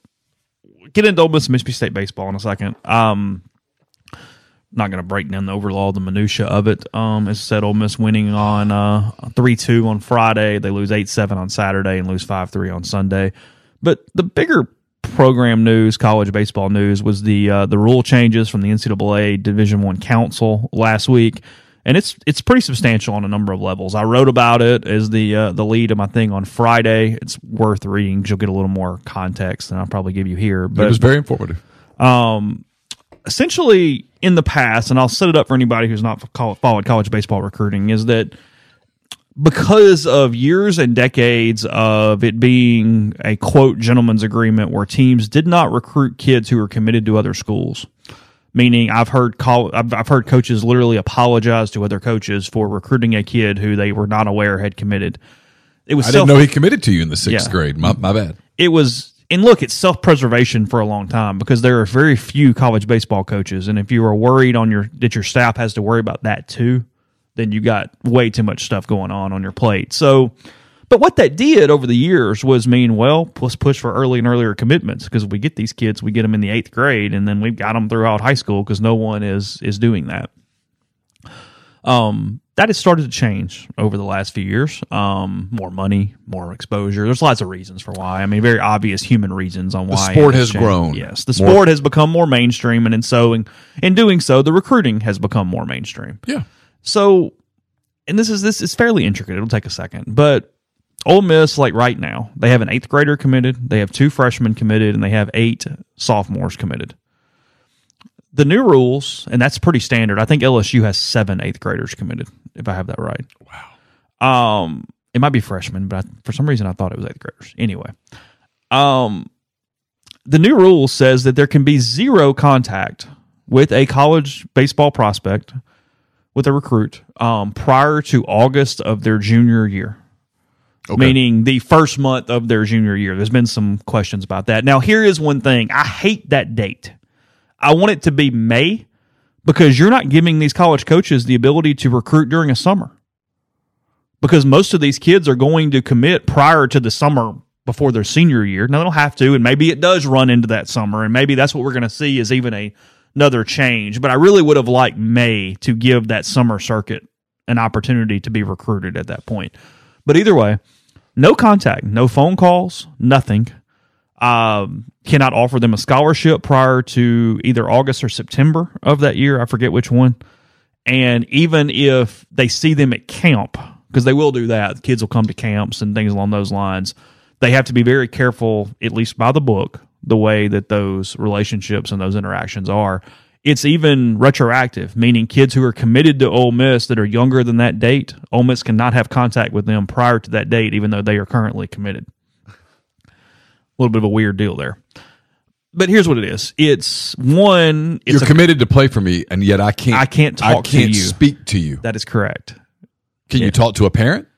get into Ole Miss Mississippi State baseball in a second. Um, not going to break down the overall the minutia of it. Um, as I said, Ole Miss winning on uh three two on Friday. They lose eight seven on Saturday and lose five three on Sunday. But the bigger program news, college baseball news, was the uh, the rule changes from the NCAA Division One Council last week. and it's it's pretty substantial on a number of levels. I wrote about it as the uh, the lead of my thing on Friday. It's worth reading. you'll get a little more context than I'll probably give you here. it But was very informative. essentially in the past, and I'll set it up for anybody who's not followed college baseball recruiting, is that because of years and decades of it being a quote gentleman's agreement where teams did not recruit kids who were committed to other schools. Meaning, I've heard call, I've, I've heard coaches literally apologize to other coaches for recruiting a kid who they were not aware had committed. It was I self- didn't know he committed to you in the sixth Yeah. grade. My, my bad. it was and look it's self-preservation for a long time because there are very few college baseball coaches. And if you are worried on your that your staff has to worry about that too then you got way too much stuff going on on your plate. So but what that did over the years was mean well let's push for early and earlier commitments because we get these kids we get them in the eighth grade and then we've got them throughout high school because no one is is doing that. Um, that has started to change over the last few years. Um, more money, more exposure. There's lots of reasons for why. I mean, very obvious human reasons on why the sport it has grown. Yes, the More- sport has become more mainstream, and in so in, in doing so, the recruiting has become more mainstream. Yeah. So, and this is this is fairly intricate. It'll take a second, but Ole Miss, like right now, they have an eighth grader committed, they have two freshmen committed, and they have eight sophomores committed. The new rules, and that's pretty standard. I think LSU has seven eighth graders committed, if I have that right. Wow. Um, it might be freshmen, but I, for some reason I thought it was eighth graders. Anyway, um, the new rule says that there can be zero contact with a college baseball prospect with a recruit um, prior to August of their junior year. Meaning the first month of their junior year. There's been some questions about that. Now, here is one thing. I hate that date. I want it to be May because you're not giving these college coaches the ability to recruit during a summer. Because most of these kids are going to commit prior to the summer before their senior year. Now they don't have to, and maybe it does run into that summer, and maybe that's what we're going to see is even a another change. But I really would have liked May to give that summer circuit an opportunity to be recruited at that point. But either way, no contact, no phone calls, nothing. Um, cannot offer them a scholarship prior to either August or September of that year. I forget which one. And even if they see them at camp, because they will do that, kids will come to camps and things along those lines. They have to be very careful, at least by the book, the way that those relationships and those interactions are. It's even retroactive, meaning kids who are committed to Ole Miss that are younger than that date, Ole Miss cannot have contact with them prior to that date, even though they are currently committed. A little bit of a weird deal there. But here's what it is. It's one. It's You're a, committed to play for me, and yet I can't. I can't talk to can't you. speak to you. that is correct. Can you talk to a parent?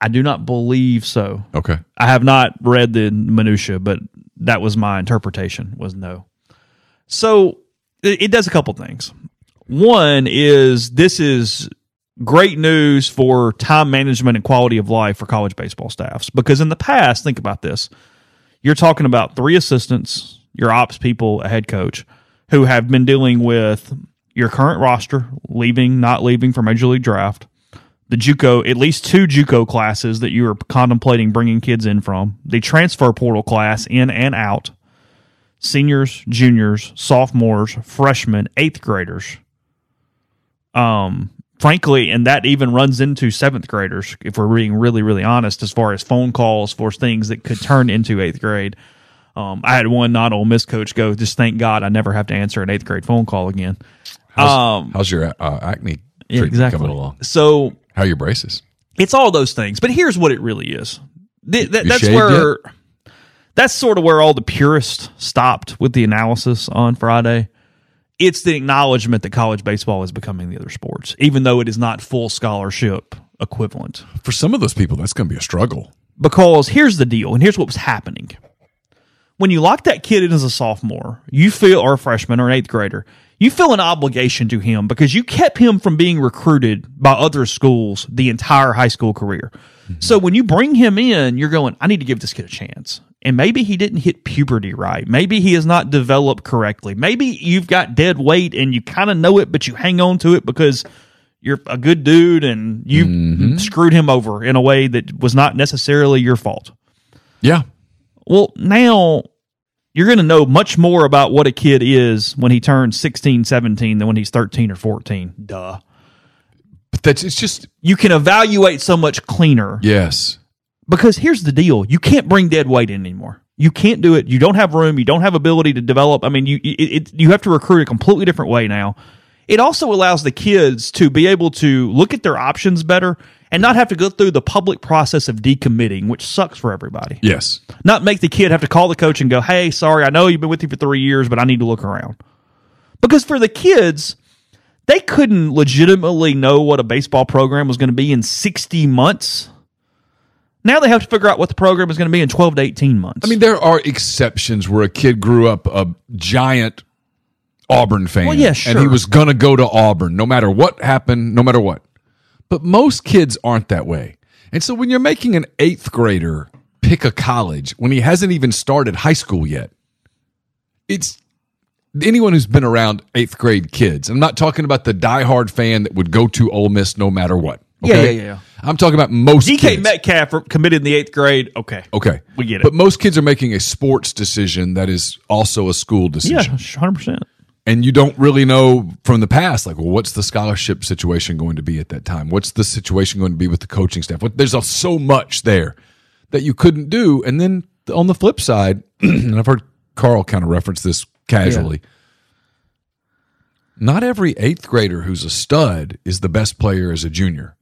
I do not believe so. Okay. I have not read the minutia, but that was my interpretation. Was no. So it, it does a couple things. One is this is great news for time management and quality of life for college baseball staffs because in the past, think about this: you're talking about three assistants, your ops people, a head coach, who have been dealing with your current roster, leaving, not leaving for Major League Draft, the JUCO, at least two JUCO classes that you are contemplating bringing kids in from, the transfer portal class in and out, seniors, juniors, sophomores, freshmen, eighth graders. Um, frankly, and that even runs into seventh graders if we're being really, really honest, as far as phone calls for things that could turn into eighth grade. Um, I had one not Ole Miss coach go, just thank God I never have to answer an eighth grade phone call again. How's, Um, how's your uh, acne treatment exactly. coming along? So How are your braces? it's all those things. But here's what it really is. Th- You that's where that's sort of where all the purists stopped with the analysis on Friday. It's the acknowledgement that college baseball is becoming the other sports, even though it is not full scholarship equivalent. For some of those people, that's going to be a struggle. Because here's the deal, and here's what was happening. When you lock that kid in as a sophomore, you feel, or a freshman or an eighth grader, you feel an obligation to him because you kept him from being recruited by other schools the entire high school career. Mm-hmm. So when you bring him in, you're going, I need to give this kid a chance. And maybe he didn't hit puberty right. Maybe he has not developed correctly. Maybe you've got dead weight and you kind of know it, but you hang on to it because you're a good dude and you mm-hmm. screwed him over in a way that was not necessarily your fault. Yeah. Well, now you're going to know much more about what a kid is when he turns 16, 17 than when he's 13 or 14. Duh. But that's it's just You can evaluate so much cleaner yes. Because here's the deal: you can't bring dead weight in anymore. You can't do it. You don't have room. You don't have ability to develop. I mean, you it, it, you have to recruit a completely different way now. It also allows the kids to be able to look at their options better and not have to go through the public process of decommitting, which sucks for everybody. Yes. Not make the kid have to call the coach and go, "Hey, sorry, I know you've been with you for three years, but I need to look around." Because for the kids, they couldn't legitimately know what a baseball program was going to be in sixty months. Now they have to figure out what the program is going to be in twelve to eighteen months. I mean, there are exceptions where a kid grew up a giant Auburn fan. Well, yeah, And he was going to go to Auburn no matter what happened, no matter what. But most kids aren't that way. And so when you're making an eighth grader pick a college when he hasn't even started high school yet, it's anyone who's been around eighth grade kids. I'm not talking about the diehard fan that would go to Ole Miss no matter what. Yeah, yeah, yeah. I'm talking about most DK kids. Metcalf committed in the eighth grade. Okay, Okay. We get it. But most kids are making a sports decision that is also a school decision. yeah, hundred percent. And you don't really know from the past, like, well, what's the scholarship situation going to be at that time? What's the situation going to be with the coaching staff? What, there's a, so much there that you couldn't do. And then on the flip side, and I've heard Carl kind of reference this casually. Not every eighth grader who's a stud is the best player as a junior.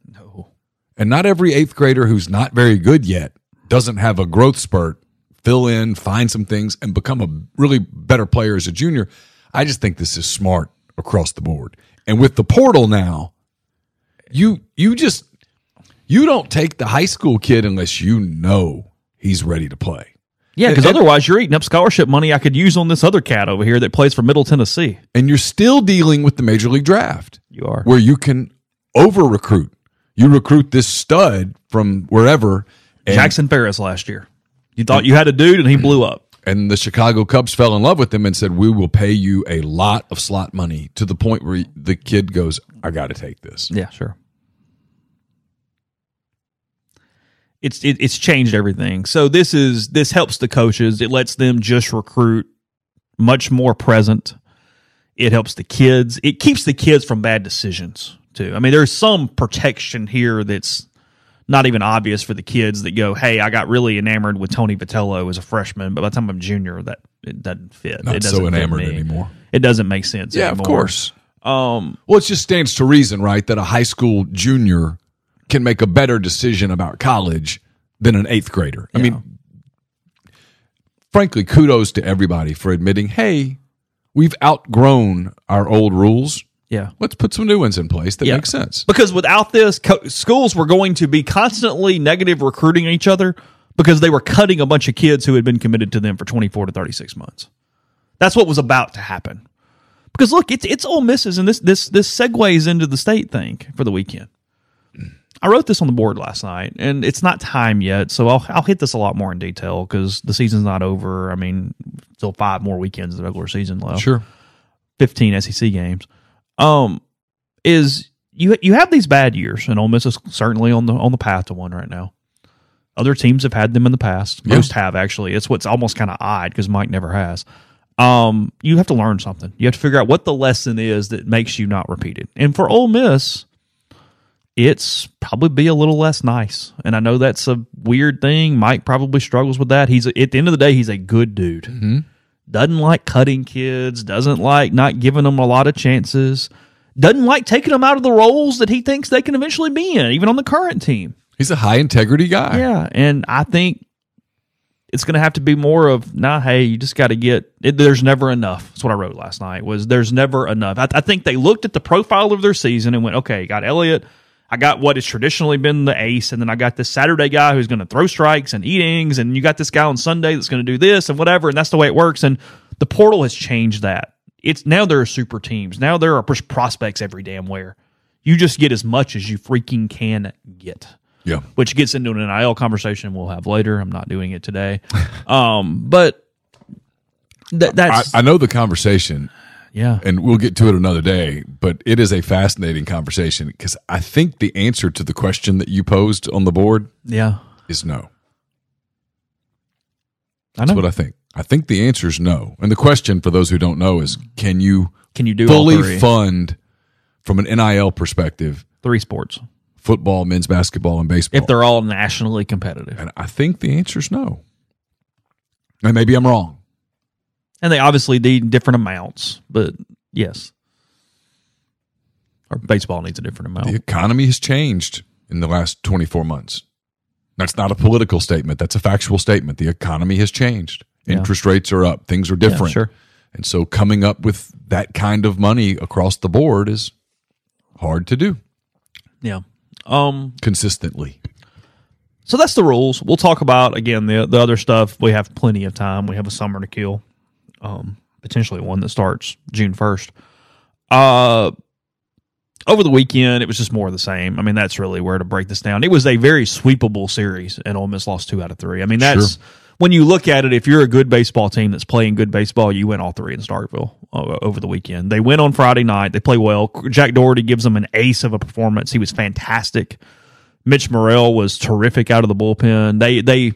And not every eighth grader who's not very good yet doesn't have a growth spurt, fill in, find some things, and become a really better player as a junior. I just think this is smart across the board. And with the portal now, you you just you don't take the high school kid unless you know he's ready to play. Yeah, because otherwise you're eating up scholarship money I could use on this other cat over here that plays for Middle Tennessee. And you're still dealing with the major league draft. You are. where you can over recruit. You recruit this stud from wherever and Jackson Ferris last year. You thought you had a dude and he blew up. and the Chicago Cubs fell in love with him and said, "We will pay you a lot of slot money." To the point where the kid goes, "I got to take this." Yeah, sure. It's it, it's changed everything. So this is this helps the coaches. It lets them just recruit much more present. It helps the kids. It keeps the kids from bad decisions too. I mean, there's some protection here that's not even obvious for the kids that go, "Hey, I got really enamored with Tony Vitello as a freshman, but by the time I'm junior, that it doesn't fit. Not it so doesn't fit enamored anymore. It doesn't make sense. Yeah, anymore. of course. Um, Well, it just stands to reason, right, that a high school junior can make a better decision about college than an eighth grader. I mean, frankly, kudos to everybody for admitting, "Hey, we've outgrown our old rules. Yeah. Let's put some new ones in place that Yeah. make sense." Because without this, co- schools were going to be constantly negative recruiting each other because they were cutting a bunch of kids who had been committed to them for 24 to 36 months. That's what was about to happen. Because look, it's it's Ole Misses, and this this this segues into the state thing for the weekend. I wrote this on the board last night, and it's not time yet, so I'll I'll hit this a lot more in detail because the season's not over. I mean, still five more weekends of the regular season left. Sure. 15 SEC games. Um, is you you have these bad years, and Ole Miss is certainly on the on the path to one right now. Other teams have had them in the past. Yeah. Most have actually. It's what's almost kind of odd because Mike never has. Um, you have to learn something. You have to figure out what the lesson is that makes you not repeat it. And for Ole Miss, it's probably be a little less nice. And I know that's a weird thing. Mike probably struggles with that. He's at the end of the day, he's a good dude doesn't like cutting kids, doesn't like not giving them a lot of chances, doesn't like taking them out of the roles that he thinks they can eventually be in, even on the current team. He's a high integrity guy. Yeah, and I think it's going to have to be more of nah. Hey, you just got to get. It, there's never enough. That's what I wrote last night. Was there's never enough. I, I think they looked at the profile of their season and went, okay, got Elliott. I got what has traditionally been the ace, and then I got this Saturday guy who's going to throw strikes and eatings, and you got this guy on Sunday that's going to do this and whatever, and that's the way it works. And the portal has changed that. It's now there are super teams. Now there are prospects every damn where. You just get as much as you freaking can get Yeah. which gets into an NIL conversation we'll have later. I'm not doing it today. Um, but th- I, that's I know the conversation, yeah. and we'll get to it another day, but it is a fascinating conversation because I think the answer to the question that you posed on the board Yeah. is no. That's what I think. I think the answer is no. And the question for those who don't know is can you Can you do fully fund from an NIL perspective Three sports. football, men's basketball, and baseball. If they're all nationally competitive. and I think the answer is no. And maybe I'm wrong. And they obviously need different amounts, but yes. Or baseball needs a different amount. The economy has changed in the last 24 months. That's not a political statement. That's a factual statement. The economy has changed. Yeah. Interest rates are up. Things are different. sure. And so coming up with that kind of money across the board is hard to do Yeah. Um consistently. So that's the rules. We'll talk about again the the other stuff. We have plenty of time. We have a summer to kill. Um, potentially one that starts June first. Uh, over the weekend, it was just more of the same. I mean, that's really where to break this down. It was a very sweepable series, and Ole Miss lost two out of three. I mean, that's Sure. when you look at it. If you're a good baseball team that's playing good baseball, you win all three in Starkville uh, over the weekend. They win on Friday night. They play well. Jack Dougherty gives them an ace of a performance. He was fantastic. Mitch Murrell was terrific out of the bullpen. They they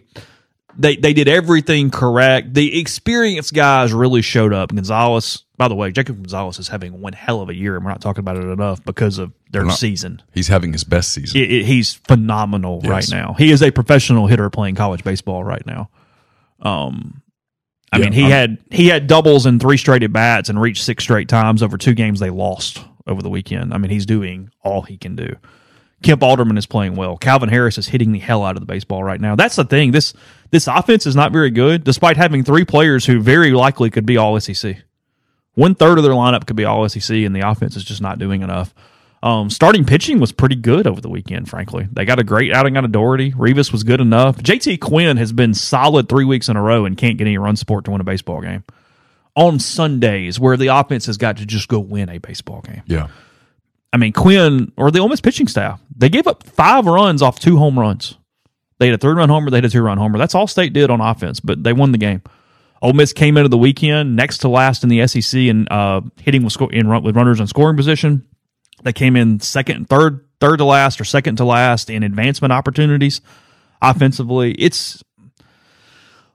they they did everything correct. The experienced guys really showed up. Gonzalez, by the way, Jacob Gonzalez is having one hell of a year, and we're not talking about it enough because of their not- season. He's having his best season. It- it- he's phenomenal right now. He is a professional hitter playing college baseball right now. Um, I Yeah, mean, he I'm- had he had doubles in three straight at bats and reached six straight times over two games they lost over the weekend. I mean, he's doing all he can do. Kemp Alderman is playing well. Calvin Harris is hitting the hell out of the baseball right now. That's the thing. This this offense is not very good, despite having three players who very likely could be all SEC. One third of their lineup could be all SEC, and the offense is just not doing enough. Um, starting pitching was pretty good over the weekend, frankly. They got a great outing out of Dougherty. Rivas was good enough. JT Quinn has been solid three weeks in a row and can't get any run support to win a baseball game. On Sundays, where the offense has got to just go win a baseball game. yeah. I mean, Quinn or the Ole Miss pitching staff, they gave up five runs off two home runs. They had a three run homer, they had a two run homer. That's all State did on offense, but they won the game. Ole Miss came into the weekend next to last in the SEC and uh, hitting with, sco- in run, with runners in scoring position. They came in second and third, third to last or second to last in advancement opportunities offensively. It's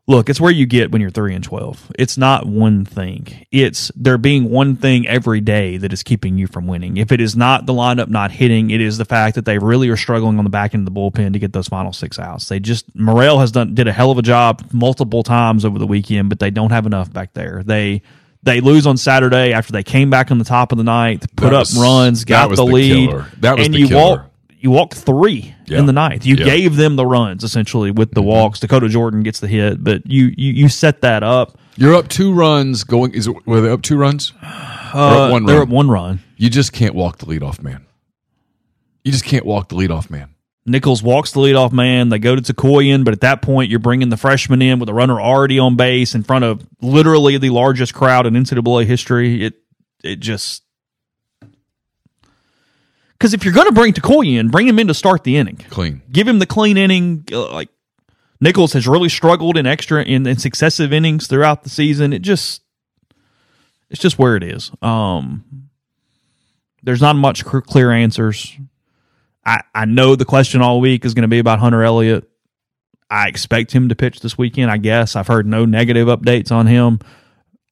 look, it's where you get when you're three and twelve. It's not one thing. It's there being one thing every day that is keeping you from winning. If it is not the lineup not hitting, it is the fact that they really are struggling on the back end of the bullpen to get those final six outs. They just Murrell has done did a hell of a job multiple times over the weekend, but they don't have enough back there. They they lose on Saturday after they came back on the top of the ninth, put up runs, got the, the lead, killer. That was and the you killer. walk you walked three Yeah. in the ninth. You Yeah. gave them the runs essentially with the walks. Dakota Jordan gets the hit, but you you, you set that up. You're up two runs going. Is it, were they up two runs? Uh, up one they're run? up one run. You just can't walk the leadoff man. You just can't walk the leadoff man. Nichols walks the leadoff man. They go to Takoyan, but at that point, you're bringing the freshman in with a runner already on base in front of literally the largest crowd in NCAA history. It it just because if you're going to bring Takoyan, bring him in to start the inning. Clean. give him the clean inning. uh, Like Nichols has really struggled in extra in, in successive innings throughout the season. It just it's just where it is. Um, there's not much clear answers. I I know the question all week is going to be about Hunter Elliott. I expect him to pitch this weekend. I guess I've heard no negative updates on him.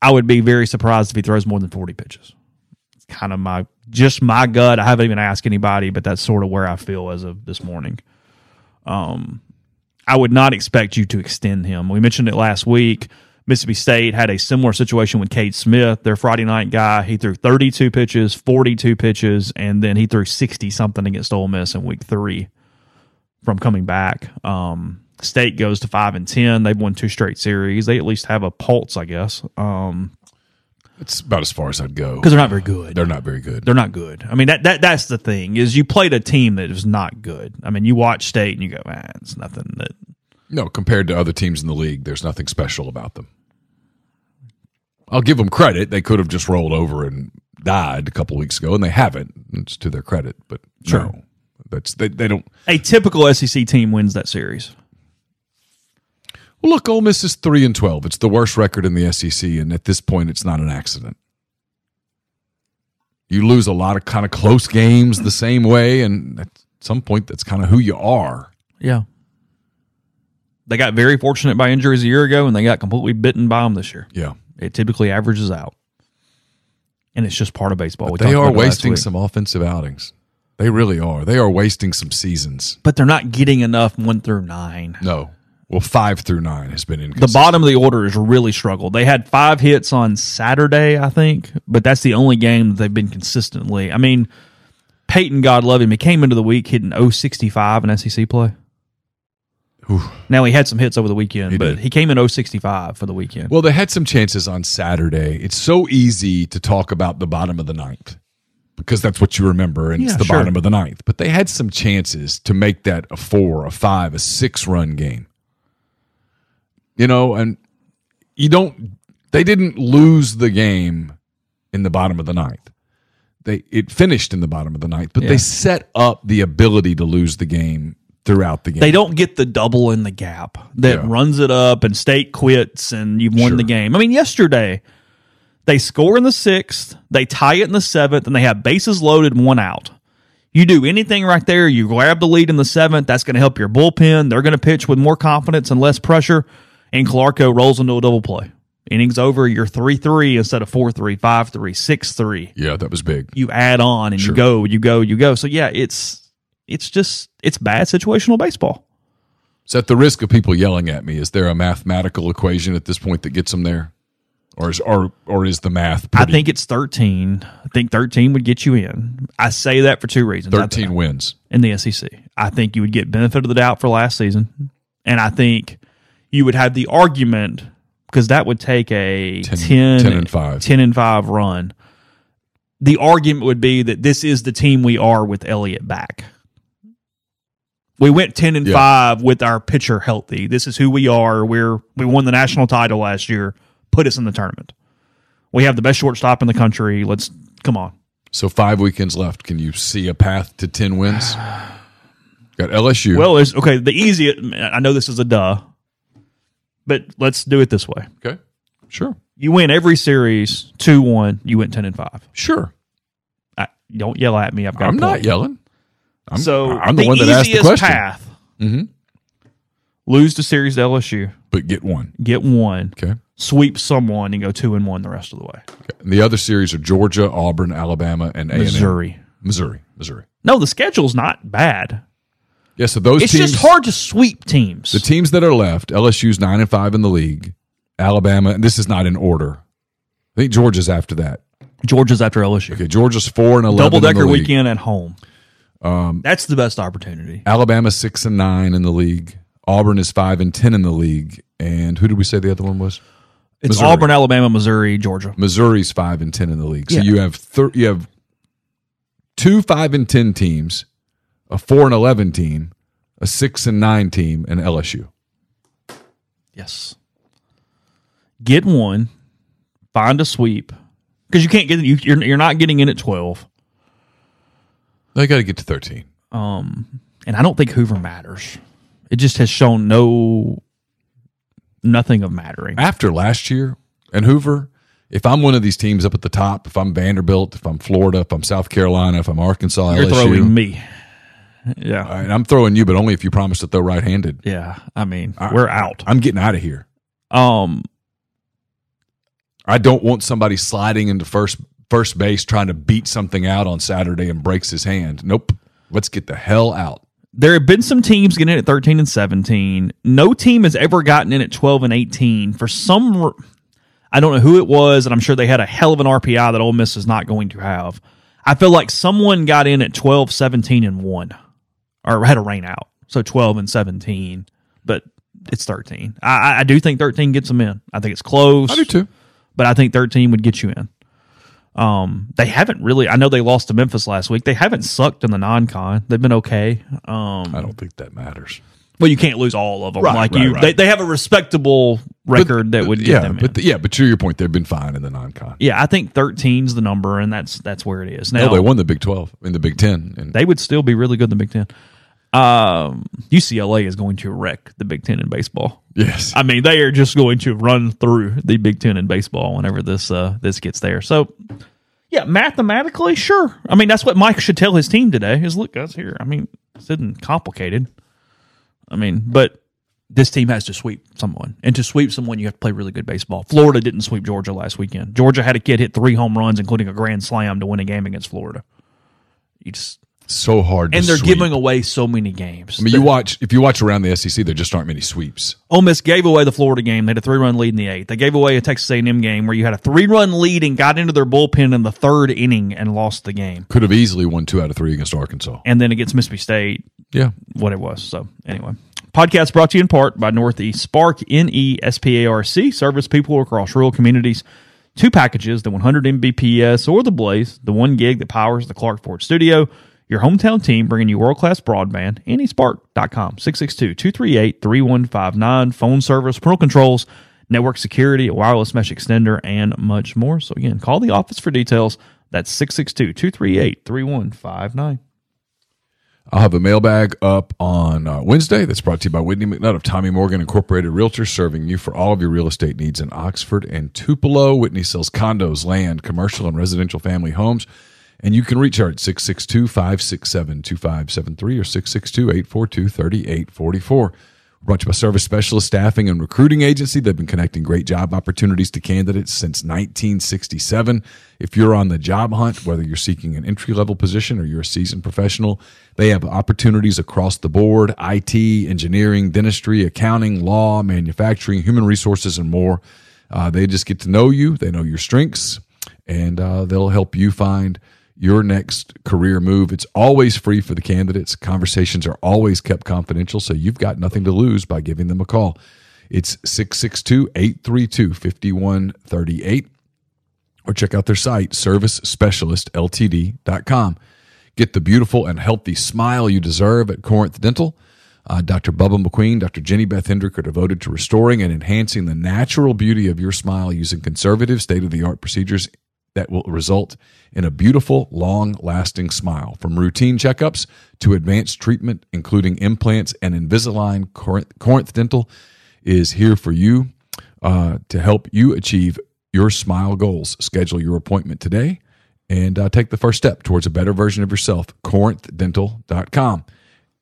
I would be very surprised if he throws more than 40 pitches. Kind of my just my gut. I haven't even asked anybody, but that's sort of where I feel as of this morning. Um, I would not expect you to extend him. We mentioned it last week. Mississippi State had a similar situation with Cade Smith, their Friday night guy. He threw 32 pitches, 42 pitches, and then he threw 60 something against Ole Miss in week three from coming back. Um, State goes to five and ten. They've won two straight series. They at least have a pulse, I guess, because It's about as far as I'd go. Because they're not very good. They're not very good. They're not good. I mean that that that's the thing is you played a team that was not good. I mean you watch State and you go, man, it's nothing that No, compared to other teams in the league, there's nothing special about them. I'll give them credit. They could have just rolled over and died a couple weeks ago, and they haven't. It's to their credit, but Sure. no, that's they, they don't. a typical SEC team wins that series. Look, Ole Miss is three and twelve. It's the worst record in the SEC, and at this point, it's not an accident. You lose a lot of kind of close games the same way, and at some point, that's kind of who you are. Yeah. They got very fortunate by injuries a year ago and they got completely bitten by them this year. Yeah, It typically averages out. And it's just part of baseball. We they are about it last wasting some offensive outings. They really are. They are wasting some seasons. but they're not getting enough one through nine. No. Well, five through nine has been in The bottom of the order has really struggled. They had five hits on Saturday, I think, but that's the only game that they've been consistently. I mean, Peyton, God love him, he came into the week hitting 065 in SEC play. Now he had some hits over the weekend, He but did. he came in 065 for the weekend. Well, they had some chances on Saturday. It's so easy to talk about the bottom of the ninth because that's what you remember, and it's the sure. bottom of the ninth. But they had some chances to make that a four, a five, a six run game. You know, and you don't, they didn't lose the game in the bottom of the ninth. They it finished in the bottom of the ninth, but Yeah. they set up the ability to lose the game throughout the game. they don't get the double in the gap that Yeah. runs it up and state quits and you've won Sure. the game. I mean, yesterday they score in the sixth, they tie it in the seventh, and they have bases loaded one out. You do anything right there, you grab the lead in the seventh, that's going to help your bullpen. They're going to pitch with more confidence and less pressure, and Clarko rolls into a double play. Innings over, you're 3 3 instead of 4 3, 5 3, 6 3 Yeah, that was big. you add on and Sure. you go, you go, you go. So yeah, it's it's just it's bad situational baseball. So at the risk of people yelling at me, is there a mathematical equation at this point that gets them there, or is or or is the math? I think it's thirteen. I think thirteen would get you in. I say that for two reasons. Thirteen wins. in the SEC. I think you would get benefit of the doubt for last season, and I think you would have the argument because that would take a 10 10, 10 and 5. 10 and 5 run. The argument would be that this is the team we are with Elliott back. We went 10 and Yeah. 5 with our pitcher healthy. This is who we are. We're we won the national title last year. Put us in the tournament. We have the best shortstop in the country. Let's come on. So five weekends left. Can you see a path to ten wins? Got LSU. Well, there's okay. The easiest. I know this is a duh, but let's do it this way. okay, sure, You win every series two one. You went ten and five. sure. I, don't yell at me. I've got. I'm not yelling. I'm, So I'm the, one that asked the question. path. Mhm. Lose the series to LSU. But get one. Get one. Okay. Sweep someone and go two and one the rest of the way. And the other series are Georgia, Auburn, Alabama, and A&M. Missouri. Missouri, Missouri. No, the schedule's not bad. Yeah. So those It's teams, just hard to sweep teams. The teams that are left, LSU's nine and five in the league. Alabama, and this is not in order. I think Georgia's after that. Georgia's after LSU. Okay, Georgia's four and eleven. Double decker weekend at home. Um, That's the best opportunity. Alabama six and nine in the league. Auburn is five and ten in the league. And who did we say the other one was? It's Missouri. Auburn, Alabama, Missouri, Georgia. Missouri's five and ten in the league. So Yeah. you have thir- you have two five and ten teams, a four and eleven team, a six and nine team, and LSU. Yes. Get one, find a sweep because you can't get you. You're, you're not getting in at twelve. They got to get to thirteen. Um, and I don't think Hoover matters. It just has shown no nothing of mattering. After last year and Hoover, if I'm one of these teams up at the top, if I'm Vanderbilt, if I'm Florida, if I'm South Carolina, if I'm Arkansas, You're LSU, throwing me. Yeah, all right, I'm throwing you, but only if you promise to throw right-handed. yeah. I mean, we're out. I'm getting out of here. Um, I don't want somebody sliding into first first base trying to beat something out on Saturday and breaks his hand. Nope. Let's get the hell out. there have been some teams getting in at 13 and 17. No team has ever gotten in at 12 and 18. For some, I don't know who it was, and I'm sure they had a hell of an RPI that Ole Miss is not going to have. I feel like someone got in at 12, 17, and 1, or had a rain out. So 12 and 17, but it's 13. I, I- do think 13 gets them in. I think it's close. I do too. But I think 13 would get you in. Um, they haven't really. I know they lost to Memphis last week. They haven't sucked in the non-con. They've been okay. Um, I don't think that matters. well, you can't lose all of them. Right, like right, you, right. They, they have a respectable record that would get yeah, them. but in. yeah, but to your point, they've been fine in the non-con. yeah, I think 13's the number, and that's that's where it is now. No, they won the Big Twelve in the Big Ten, and they would still be really good in the Big Ten. Um, UCLA is going to wreck the Big Ten in baseball. yes, I mean, they are just going to run through the Big Ten in baseball whenever this uh this gets there. So, yeah, mathematically, sure. I mean, that's what Mike should tell his team today. Is look, guys, here. I mean, this isn't complicated. I mean, but this team has to sweep someone, and to sweep someone, you have to play really good baseball. Florida didn't sweep Georgia last weekend. Georgia had a kid hit three home runs, including a grand slam, to win a game against Florida. You just So hard, to and they're sweep. giving away so many games. I mean, you watch if you watch around the SEC, there just aren't many sweeps. Ole Miss gave away the Florida game. They had a three run lead in the eighth. They gave away a Texas A&M game where you had a three run lead and got into their bullpen in the third inning and lost the game. Could have easily won two out of three against Arkansas. And then against Mississippi State, Yeah, what it was. So anyway, podcast brought to you in part by Northeast Spark N E S P A R C service people across rural communities. Two packages: the 100 Mbps or the Blaze, the one gig that powers the Clark Ford Studio. Your hometown team bringing you world class broadband. AnySpark.com 662 238 3159. Phone service, parental controls, network security, wireless mesh extender, and much more. So, again, call the office for details. That's 662 238 3159. I'll have a mailbag up on uh, Wednesday that's brought to you by Whitney McNutt of Tommy Morgan Incorporated Realtors, serving you for all of your real estate needs in Oxford and Tupelo. Whitney sells condos, land, commercial, and residential family homes. And you can reach her at 662 567 2573 or 662 842 3844. Brought to you by Service Specialist Staffing and Recruiting Agency. They've been connecting great job opportunities to candidates since 1967. If you're on the job hunt, whether you're seeking an entry level position or you're a seasoned professional, they have opportunities across the board IT, engineering, dentistry, accounting, law, manufacturing, human resources, and more. Uh, they just get to know you, they know your strengths, and uh, they'll help you find your next career move. It's always free for the candidates. Conversations are always kept confidential, so you've got nothing to lose by giving them a call. It's 662 832 5138 or check out their site, servicespecialistltd.com. Get the beautiful and healthy smile you deserve at Corinth Dental. Uh, Dr. Bubba McQueen, Dr. Jenny Beth Hendrick are devoted to restoring and enhancing the natural beauty of your smile using conservative, state of the art procedures that will result in a beautiful, long lasting smile. From routine checkups to advanced treatment, including implants and Invisalign, Corinth, Corinth Dental is here for you uh, to help you achieve your smile goals. Schedule your appointment today and uh, take the first step towards a better version of yourself. CorinthDental.com.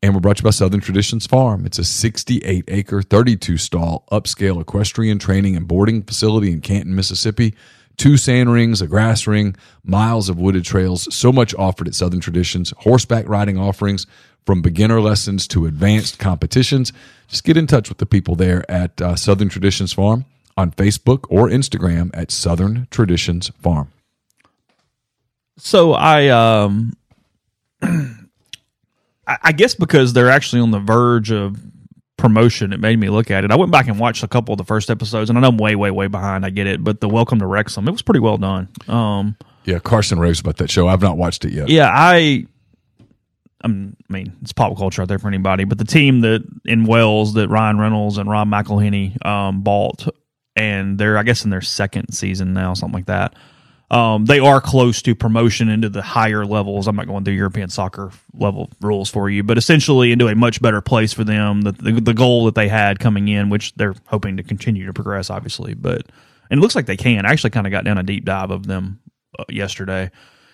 And we're brought to you by Southern Traditions Farm. It's a 68 acre, 32 stall, upscale equestrian training and boarding facility in Canton, Mississippi. Two sand rings, a grass ring, miles of wooded trails, so much offered at Southern Traditions, horseback riding offerings from beginner lessons to advanced competitions. Just get in touch with the people there at uh, Southern Traditions Farm on Facebook or Instagram at Southern Traditions Farm. So I um I I guess because they're actually on the verge of promotion, it made me look at it. I went back and watched a couple of the first episodes, and I know I'm way, way, way behind. I get it, but the Welcome to Wrexham, it was pretty well done. Um, Yeah, Carson raves about that show. I've not watched it yet. yeah, I, I'm, mean, it's pop culture out there for anybody, but the team that in Wales that Ryan Reynolds and Rob McElhenney um, bought, and they're, I guess, in their second season now, something like that. Um, they are close to promotion into the higher levels. I'm not going through European soccer level rules for you, but essentially into a much better place for them. The, the, the goal that they had coming in, which they're hoping to continue to progress, obviously, but and it looks like they can. I actually kind of got down a deep dive of them uh, yesterday.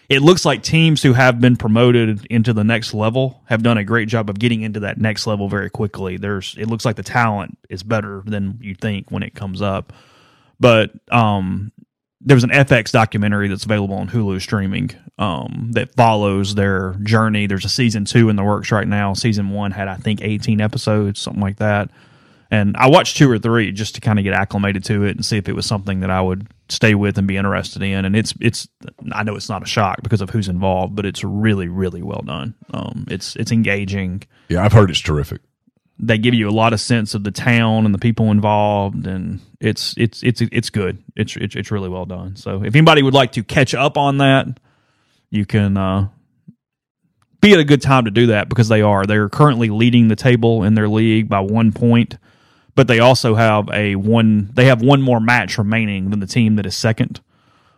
It looks like teams who have been promoted into the next level have done a great job of getting into that next level very quickly. There's it looks like the talent is better than you think when it comes up. But um there was an FX documentary that's available on Hulu streaming um, that follows their journey. There's a season two in the works right now. Season one had, I think, 18 episodes, something like that. And I watched two or three just to kind of get acclimated to it and see if it was something that I would stay with and be interested in. And it's it's I know it's not a shock because of who's involved, but it's really really well done. Um, it's it's engaging Yeah, I've heard it's terrific. They give you a lot of sense of the town and the people involved and it's it's it's it's good. It's it's, it's really well done. So if anybody would like to catch up on that you can uh be at a good time to do that because they are. They're currently leading the table in their league by one point but they also have a one they have one more match remaining than the team that is second.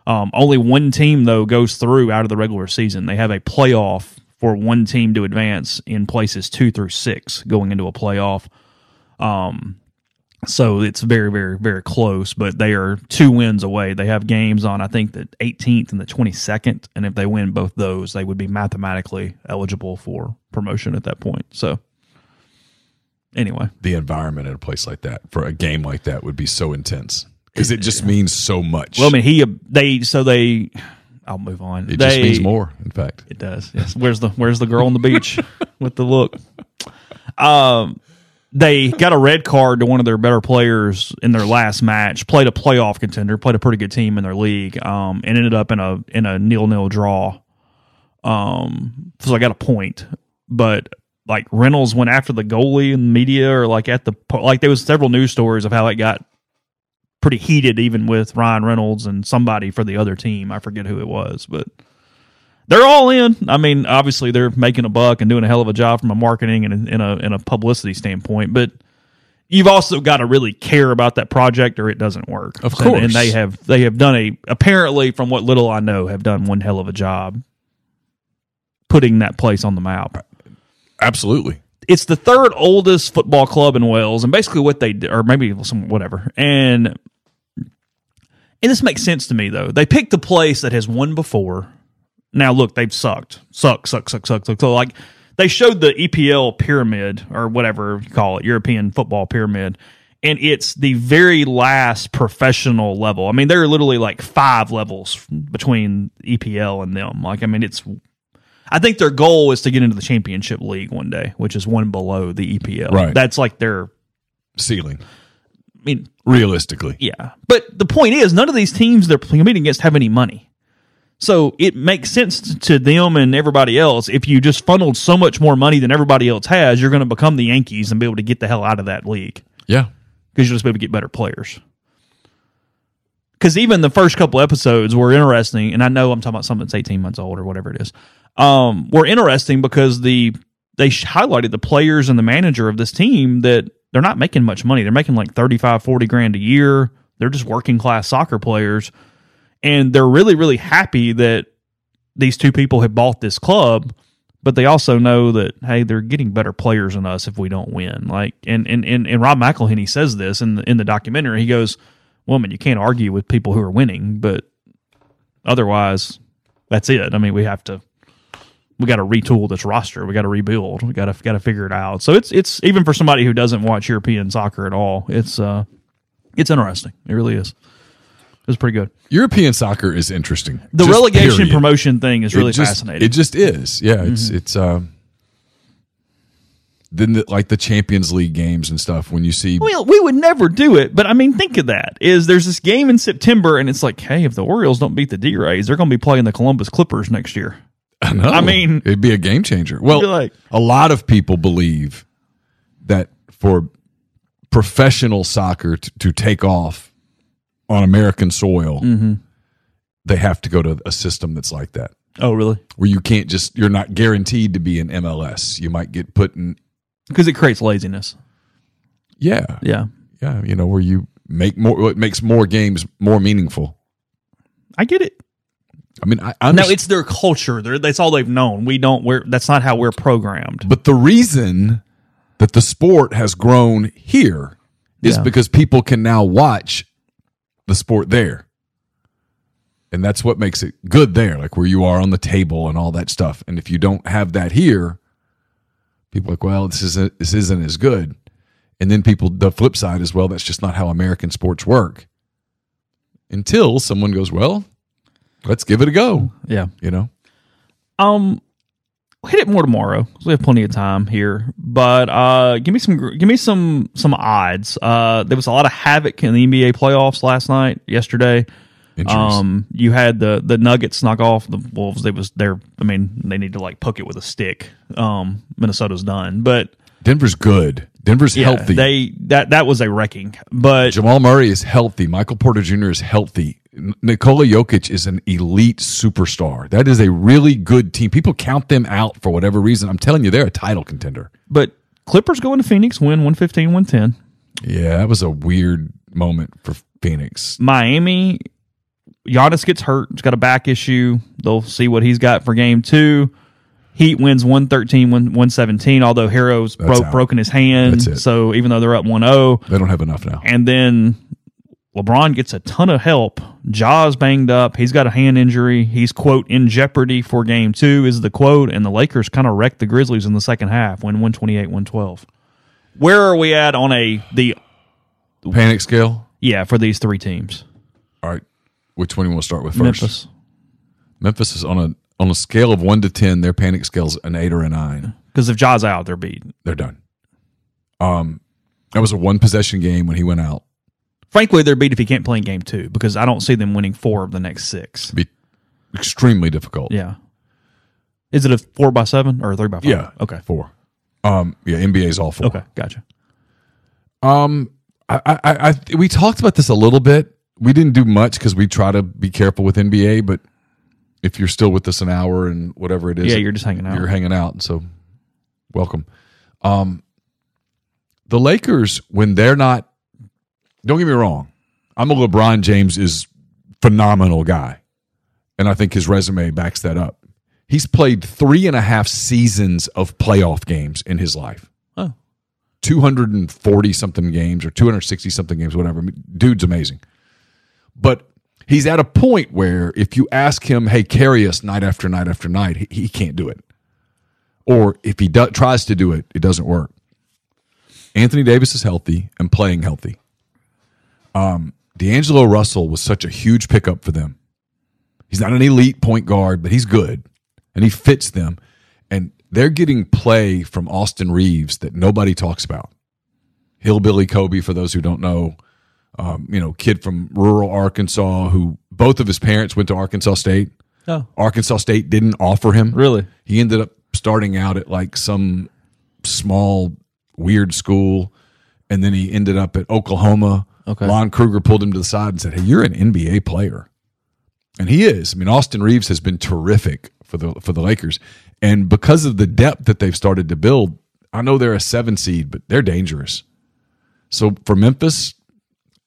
Um, only one team though goes through out of the regular season. They have a playoff for one team to advance in places two through six going into a playoff. Um, so it's very, very, very close, but they are two wins away. They have games on, I think, the 18th and the 22nd. And if they win both those, they would be mathematically eligible for promotion at that point. So, anyway, The environment at a place like that for a game like that would be so intense because it just means so much. well, I mean, he, they, so they, I'll move on. It just means more. In fact, It does. Yes. Where's the Where's the girl on the beach with the look? Um, they got a red card to one of their better players in their last match. Played a playoff contender. Played a pretty good team in their league. Um, and ended up in a in a nil nil draw. Um, so I got a point, but like Reynolds went after the goalie and media, or like at the like there was several news stories of how it got pretty heated, even with Ryan Reynolds and somebody for the other team. I forget who it was, but they're all in. I mean, obviously they're making a buck and doing a hell of a job from a marketing and in a in a publicity standpoint, but you've also got to really care about that project or it doesn't work. Of And- course. and they have they have done a apparently from what little I know have done one hell of a job putting that place on the map absolutely. It's the third oldest football club in Wales, and basically what they or maybe some whatever, and and this makes sense to me though. They picked a place that has won before. Now look, they've sucked, suck, suck, suck, suck, suck. So like they showed the EPL pyramid or whatever you call it, European football pyramid, and it's the very last professional level. I mean, there are literally like five levels between EPL and them. Like, I mean, it's I think their goal is to get into the championship league one day, which is one below the EPL. Right. That's like their. Ceiling, I mean, realistically. yeah. But the point is, none of these teams they're competing against have any money. So it makes sense to them and everybody else. If you just funneled so much more money than everybody else has, you're going to become the Yankees and be able to get the hell out of that league Yeah. because you'll just be able to get better players. Because even the first couple episodes were interesting, and I know I'm talking about something that's 18 months old or whatever it is. Um, were interesting because the they highlighted the players and the manager of this team that they're not making much money. They're making like 35, 40 grand a year. They're just working class soccer players, and they're really, really happy that these two people have bought this club but they also know that hey, they're getting better players than us if we don't win. Like, and and and, and Rob McElhenney says this in the, in the documentary. He goes, "Well, I you can't argue with people who are winning, but otherwise, that's it. I mean, we have to." We got to retool this roster. We got to rebuild. We got to got to figure it out. So it's it's even for somebody who doesn't watch European soccer at all. It's uh, it's interesting. It really is. It's pretty good. European soccer is interesting. The Just relegation period. promotion thing is really it just, fascinating. Mm-hmm. It just is. Yeah, it's it's um then the, like the Champions League games and stuff when you see Well, we would never do it, but I mean, think of that. Is there's this game in September, and it's like, hey, if the Orioles don't beat the D Rays, they're going to be playing the Columbus Clippers next year. I. I mean- it'd be a game changer. Well, like- a lot of people believe that for professional soccer to, to take off on American soil, Mm-hmm. they have to go to a system that's like that, Oh, really? where you can't just you're not guaranteed to be in MLS. You might get put in. Because it creates laziness. Yeah, Yeah, yeah. You know where you make more. It makes more games more meaningful. I get it. I mean, I, I No, it's their culture. They're, that's all they've known. We don't. We're that's not how we're programmed. But the reason that the sport has grown here is Yeah. because people can now watch the sport there. And that's what makes it good there, like where you are on the table and all that stuff. And if you don't have that here, people are like, well, this isn't this isn't as good. And then people the flip side as well, that's just not how American sports work. Until someone goes, well, let's give it a go. Yeah. You know? Um, we'll hit it more tomorrow. 'cause We have plenty of time here, but uh, give me some give me some some odds. Uh, there was a lot of havoc in the NBA playoffs last night, yesterday. Injuries. Um, you had the the Nuggets knock off the Wolves. They was they're. I mean, they need to like poke it with a stick. Um, Minnesota's done, but Denver's good. Denver's yeah, healthy. they that that was a wrecking. But Jamal Murray is healthy. Michael Porter Jr. is healthy. Nikola Jokic is an elite superstar. That is a really good team. People count them out for whatever reason. I'm telling you, they're a title contender. but Clippers going to Phoenix, win 115, 110. Yeah, that was a weird moment for Phoenix. Miami, Giannis gets hurt. He's got a back issue. They'll see what he's got for game two. Heat wins 113, 117, although Herro's broke, broken his hand. So even though they're up 1 0, They don't have enough now. and then LeBron gets a ton of help. Ja's banged up. He's got a hand injury. He's, quote, in jeopardy for game two, is the quote. And the Lakers kind of wrecked the Grizzlies in the second half, win 128, 112. Where are we at on a, the, Panic scale. yeah, for these three teams? All right. Which one do you want to start with first? Memphis. Memphis is on a on a scale of one to ten. Their panic scale's an eight or a nine. Because if Ja's out, they're beat. They're done. Um, that was a one possession game when he went out. Frankly, they're beat if he can't play in game two because I don't see them winning four of the next six. Be extremely difficult. Yeah. Is it a four by seven or a three by five? Yeah. Okay. Four. Um, yeah, NBA's all four. Okay. Gotcha. Um, I, I, I, we talked about this a little bit. We didn't do much because we try to be careful with NBA. But if you're still with us an hour and whatever it is, Yeah, you're just hanging out. You're hanging out, and so welcome. Um, the Lakers when they're not. Don't get me wrong. I'm a LeBron James is phenomenal guy, and I think his resume backs that up. He's played three and a half seasons of playoff games in his life. Oh. 240 something games or 260 something games, whatever. Dude's amazing. But he's at a point where if you ask him, hey, carry us night after night after night, he, he can't do it. Or if he do, tries to do it, it doesn't work. Anthony Davis is healthy and playing healthy. Um, D'Angelo Russell was such a huge pickup for them. He's not an elite point guard, but he's good and he fits them. And they're getting play from Austin Reaves that nobody talks about. Hillbilly Kobe, for those who don't know, um, you know, kid from rural Arkansas who both of his parents went to Arkansas State. Oh. Arkansas State didn't offer him. Really? He ended up starting out at like some small weird school, and then he ended up at Oklahoma. Okay. Lon Kruger pulled him to the side and said, "Hey, you're an NBA player," and he is. I mean, Austin Reaves has been terrific for the for the Lakers, and because of the depth that they've started to build, I know they're a seven seed, but they're dangerous. So for Memphis,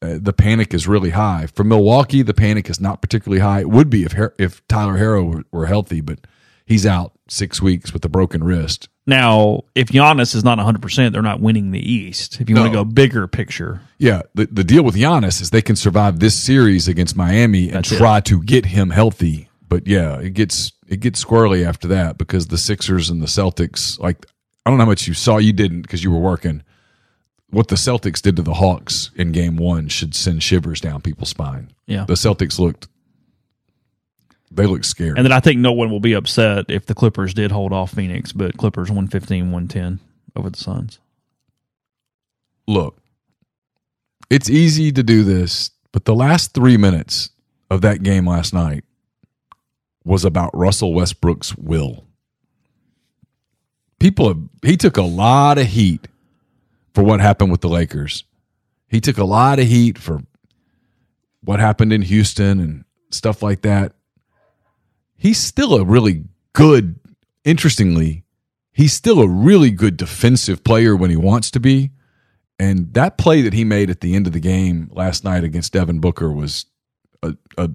uh, the panic is really high. For Milwaukee, the panic is not particularly high. It would be if if Tyler Herro were, were healthy, but he's out six weeks with a broken wrist. Now, if Giannis is not 100%, they're not winning the East. If you want to go bigger picture, Yeah, the, the deal with Giannis is they can survive this series against Miami and That's it. try to get him healthy. But yeah, it gets it gets squirrely after that because the Sixers and the Celtics, like I don't know how much you saw, you didn't because you were working. What the Celtics did to the Hawks in Game One should send shivers down people's spine. Yeah. the Celtics looked they looked scared. and then I think no one will be upset if the Clippers did hold off Phoenix, but Clippers 115, 110 over the Suns. look, it's easy to do this, but the last three minutes of that game last night was about Russell Westbrook's will. People, have, he took a lot of heat for what happened with the Lakers. He took a lot of heat for what happened in Houston and stuff like that. He's still a really good, interestingly, he's still a really good defensive player when he wants to be. And that play that he made at the end of the game last night against Devin Booker was a, a,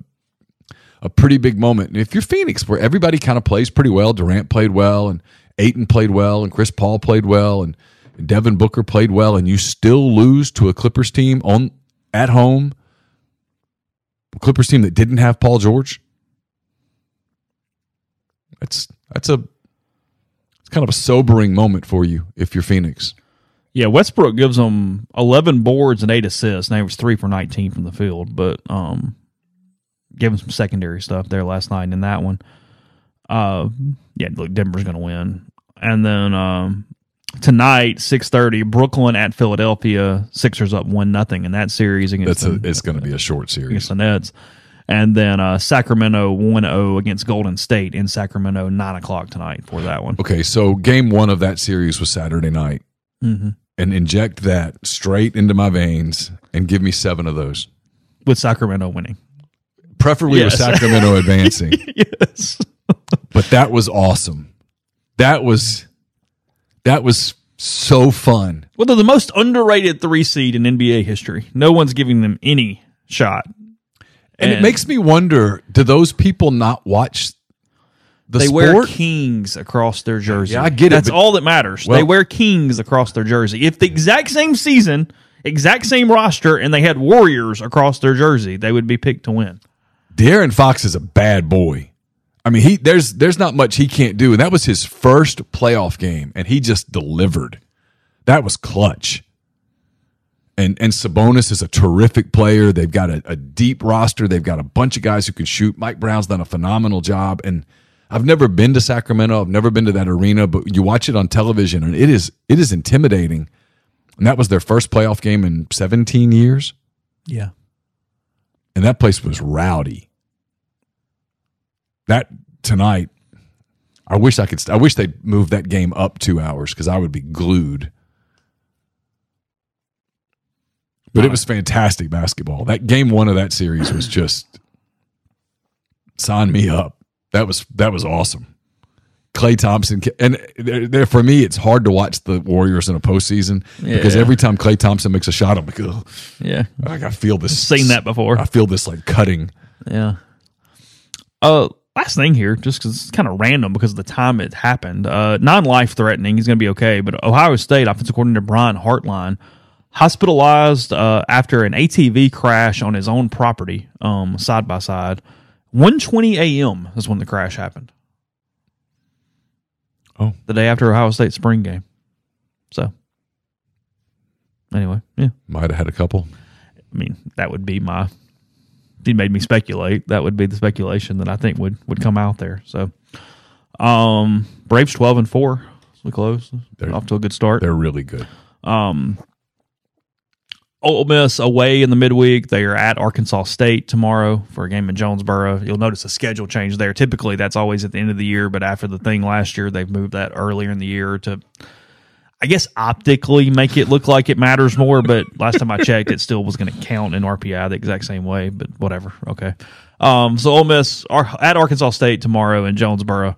a pretty big moment. And if you're Phoenix, where everybody kind of plays pretty well, Durant played well, and Ayton played well, and Chris Paul played well, and Devin Booker played well, and you still lose to a Clippers team on at home, a Clippers team that didn't have Paul George. That's that's a it's kind of a sobering moment for you if you're Phoenix. Yeah, Westbrook gives them 11 boards and 8 assists. Now he was 3 for 19 from the field, but um gave him some secondary stuff there last night in that one. Uh yeah, look Denver's going to win. And then um tonight 6:30 Brooklyn at Philadelphia. Sixers up 1 nothing in that series against That's a, the, it's going to be a short series. against the Nets. And then uh, Sacramento 1 0 against Golden State in Sacramento, 9 o'clock tonight for that one. Okay, so game one of that series was Saturday night, Mm-hmm. and inject that straight into my veins and give me seven of those, With Sacramento winning. preferably with Sacramento advancing. yes. But that was awesome. That was that was so fun. Well, they're the most underrated three seed in NBA history. No one's giving them any shot. And, it makes me wonder: Do those people not watch the they sport? wear kings across their jersey. Yeah, I get it, That's all that matters. Well- they wear kings across their jersey. If the exact same season, exact same roster, and they had warriors across their jersey, they would be picked to win. De'Aaron Fox is a bad boy. I mean, he there's there's not much he can't do, and that was his first playoff game, and he just delivered. That was clutch. and and Sabonis is a terrific player. They've got a, a deep roster. They've got a bunch of guys who can shoot. Mike Brown's done a phenomenal job. And I've never been to Sacramento. I've never been to that arena, but you watch it on television, and it is it is intimidating. And that was their first playoff game in 17 years, Yeah. and that place was rowdy. That tonight, I wish I could. I wish they'd move that game up two hours because I would be glued. But it was fantastic basketball. That game one of that series was just sign me up. That was that was awesome. Klay Thompson and for me, it's hard to watch the Warriors in a postseason because Yeah. every time Klay Thompson makes a shot, I'm like, oh, Yeah. I I feel this. I've Seen that before. I feel this like cutting. Yeah. Uh, last thing here, just because it's kind of random because of the time it happened. Uh, non-life threatening. He's going to be okay. But Ohio State offensive coordinator Brian Hartline hospitalized uh, after an ATV crash on his own property, um, side by side. 1:20 a.m. is when the crash happened. Oh. the day after Ohio State spring game. So, anyway, yeah. Might have had a couple. I mean, that would be my. He made me speculate. That would be the speculation that I think would would come out there. So, um, Braves twelve and four. We close They're- off to a good start. They're really good. Um, Ole Miss away in the midweek. They are at Arkansas State tomorrow for a game in Jonesboro. You'll notice a schedule change there. Typically, that's always at the end of the year, but after the thing last year, they've moved that earlier in the year to, I guess, optically make it look like it matters more. But last time I checked, it still was going to count in RPI the exact same way. But whatever. Okay. Um, so Ole Miss are at Arkansas State tomorrow in Jonesboro.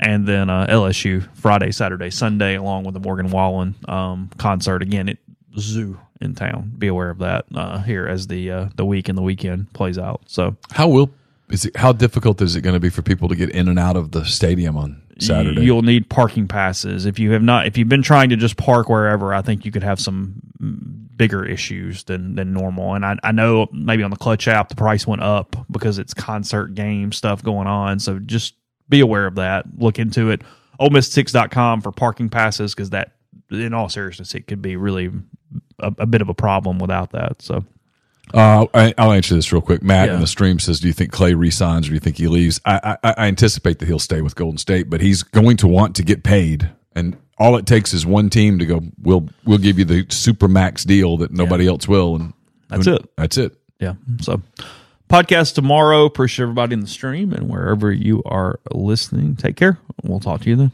And then uh, LSU Friday, Saturday, Sunday, along with the Morgan Wallen um, concert again at Zoo in town. Be aware of that uh, here as the uh, the week and the weekend plays out. So How will is it? How difficult is it going to be for people to get in and out of the stadium on Saturday? you'll need parking passes if you have not if you've been trying to just park wherever. I think you could have some bigger issues than than normal. And I, I know maybe on the Clutch app the price went up because it's concert game stuff going on. So just be aware of that. Look into it. OleMiss6.com for parking passes because that, in all seriousness, it could be really a, a bit of a problem without that. So. Uh, I, I'll answer this real quick. Matt Yeah. in the stream says, "Do you think Klay resigns or do you think he leaves?" I, I, I anticipate that he'll stay with Golden State, but he's going to want to get paid, and all it takes is one team to go. We'll we'll give you the super max deal that nobody else will, and That's it. That's it. Yeah. So, podcast tomorrow. Appreciate everybody in the stream and wherever you are listening. Take care. We'll talk to you then.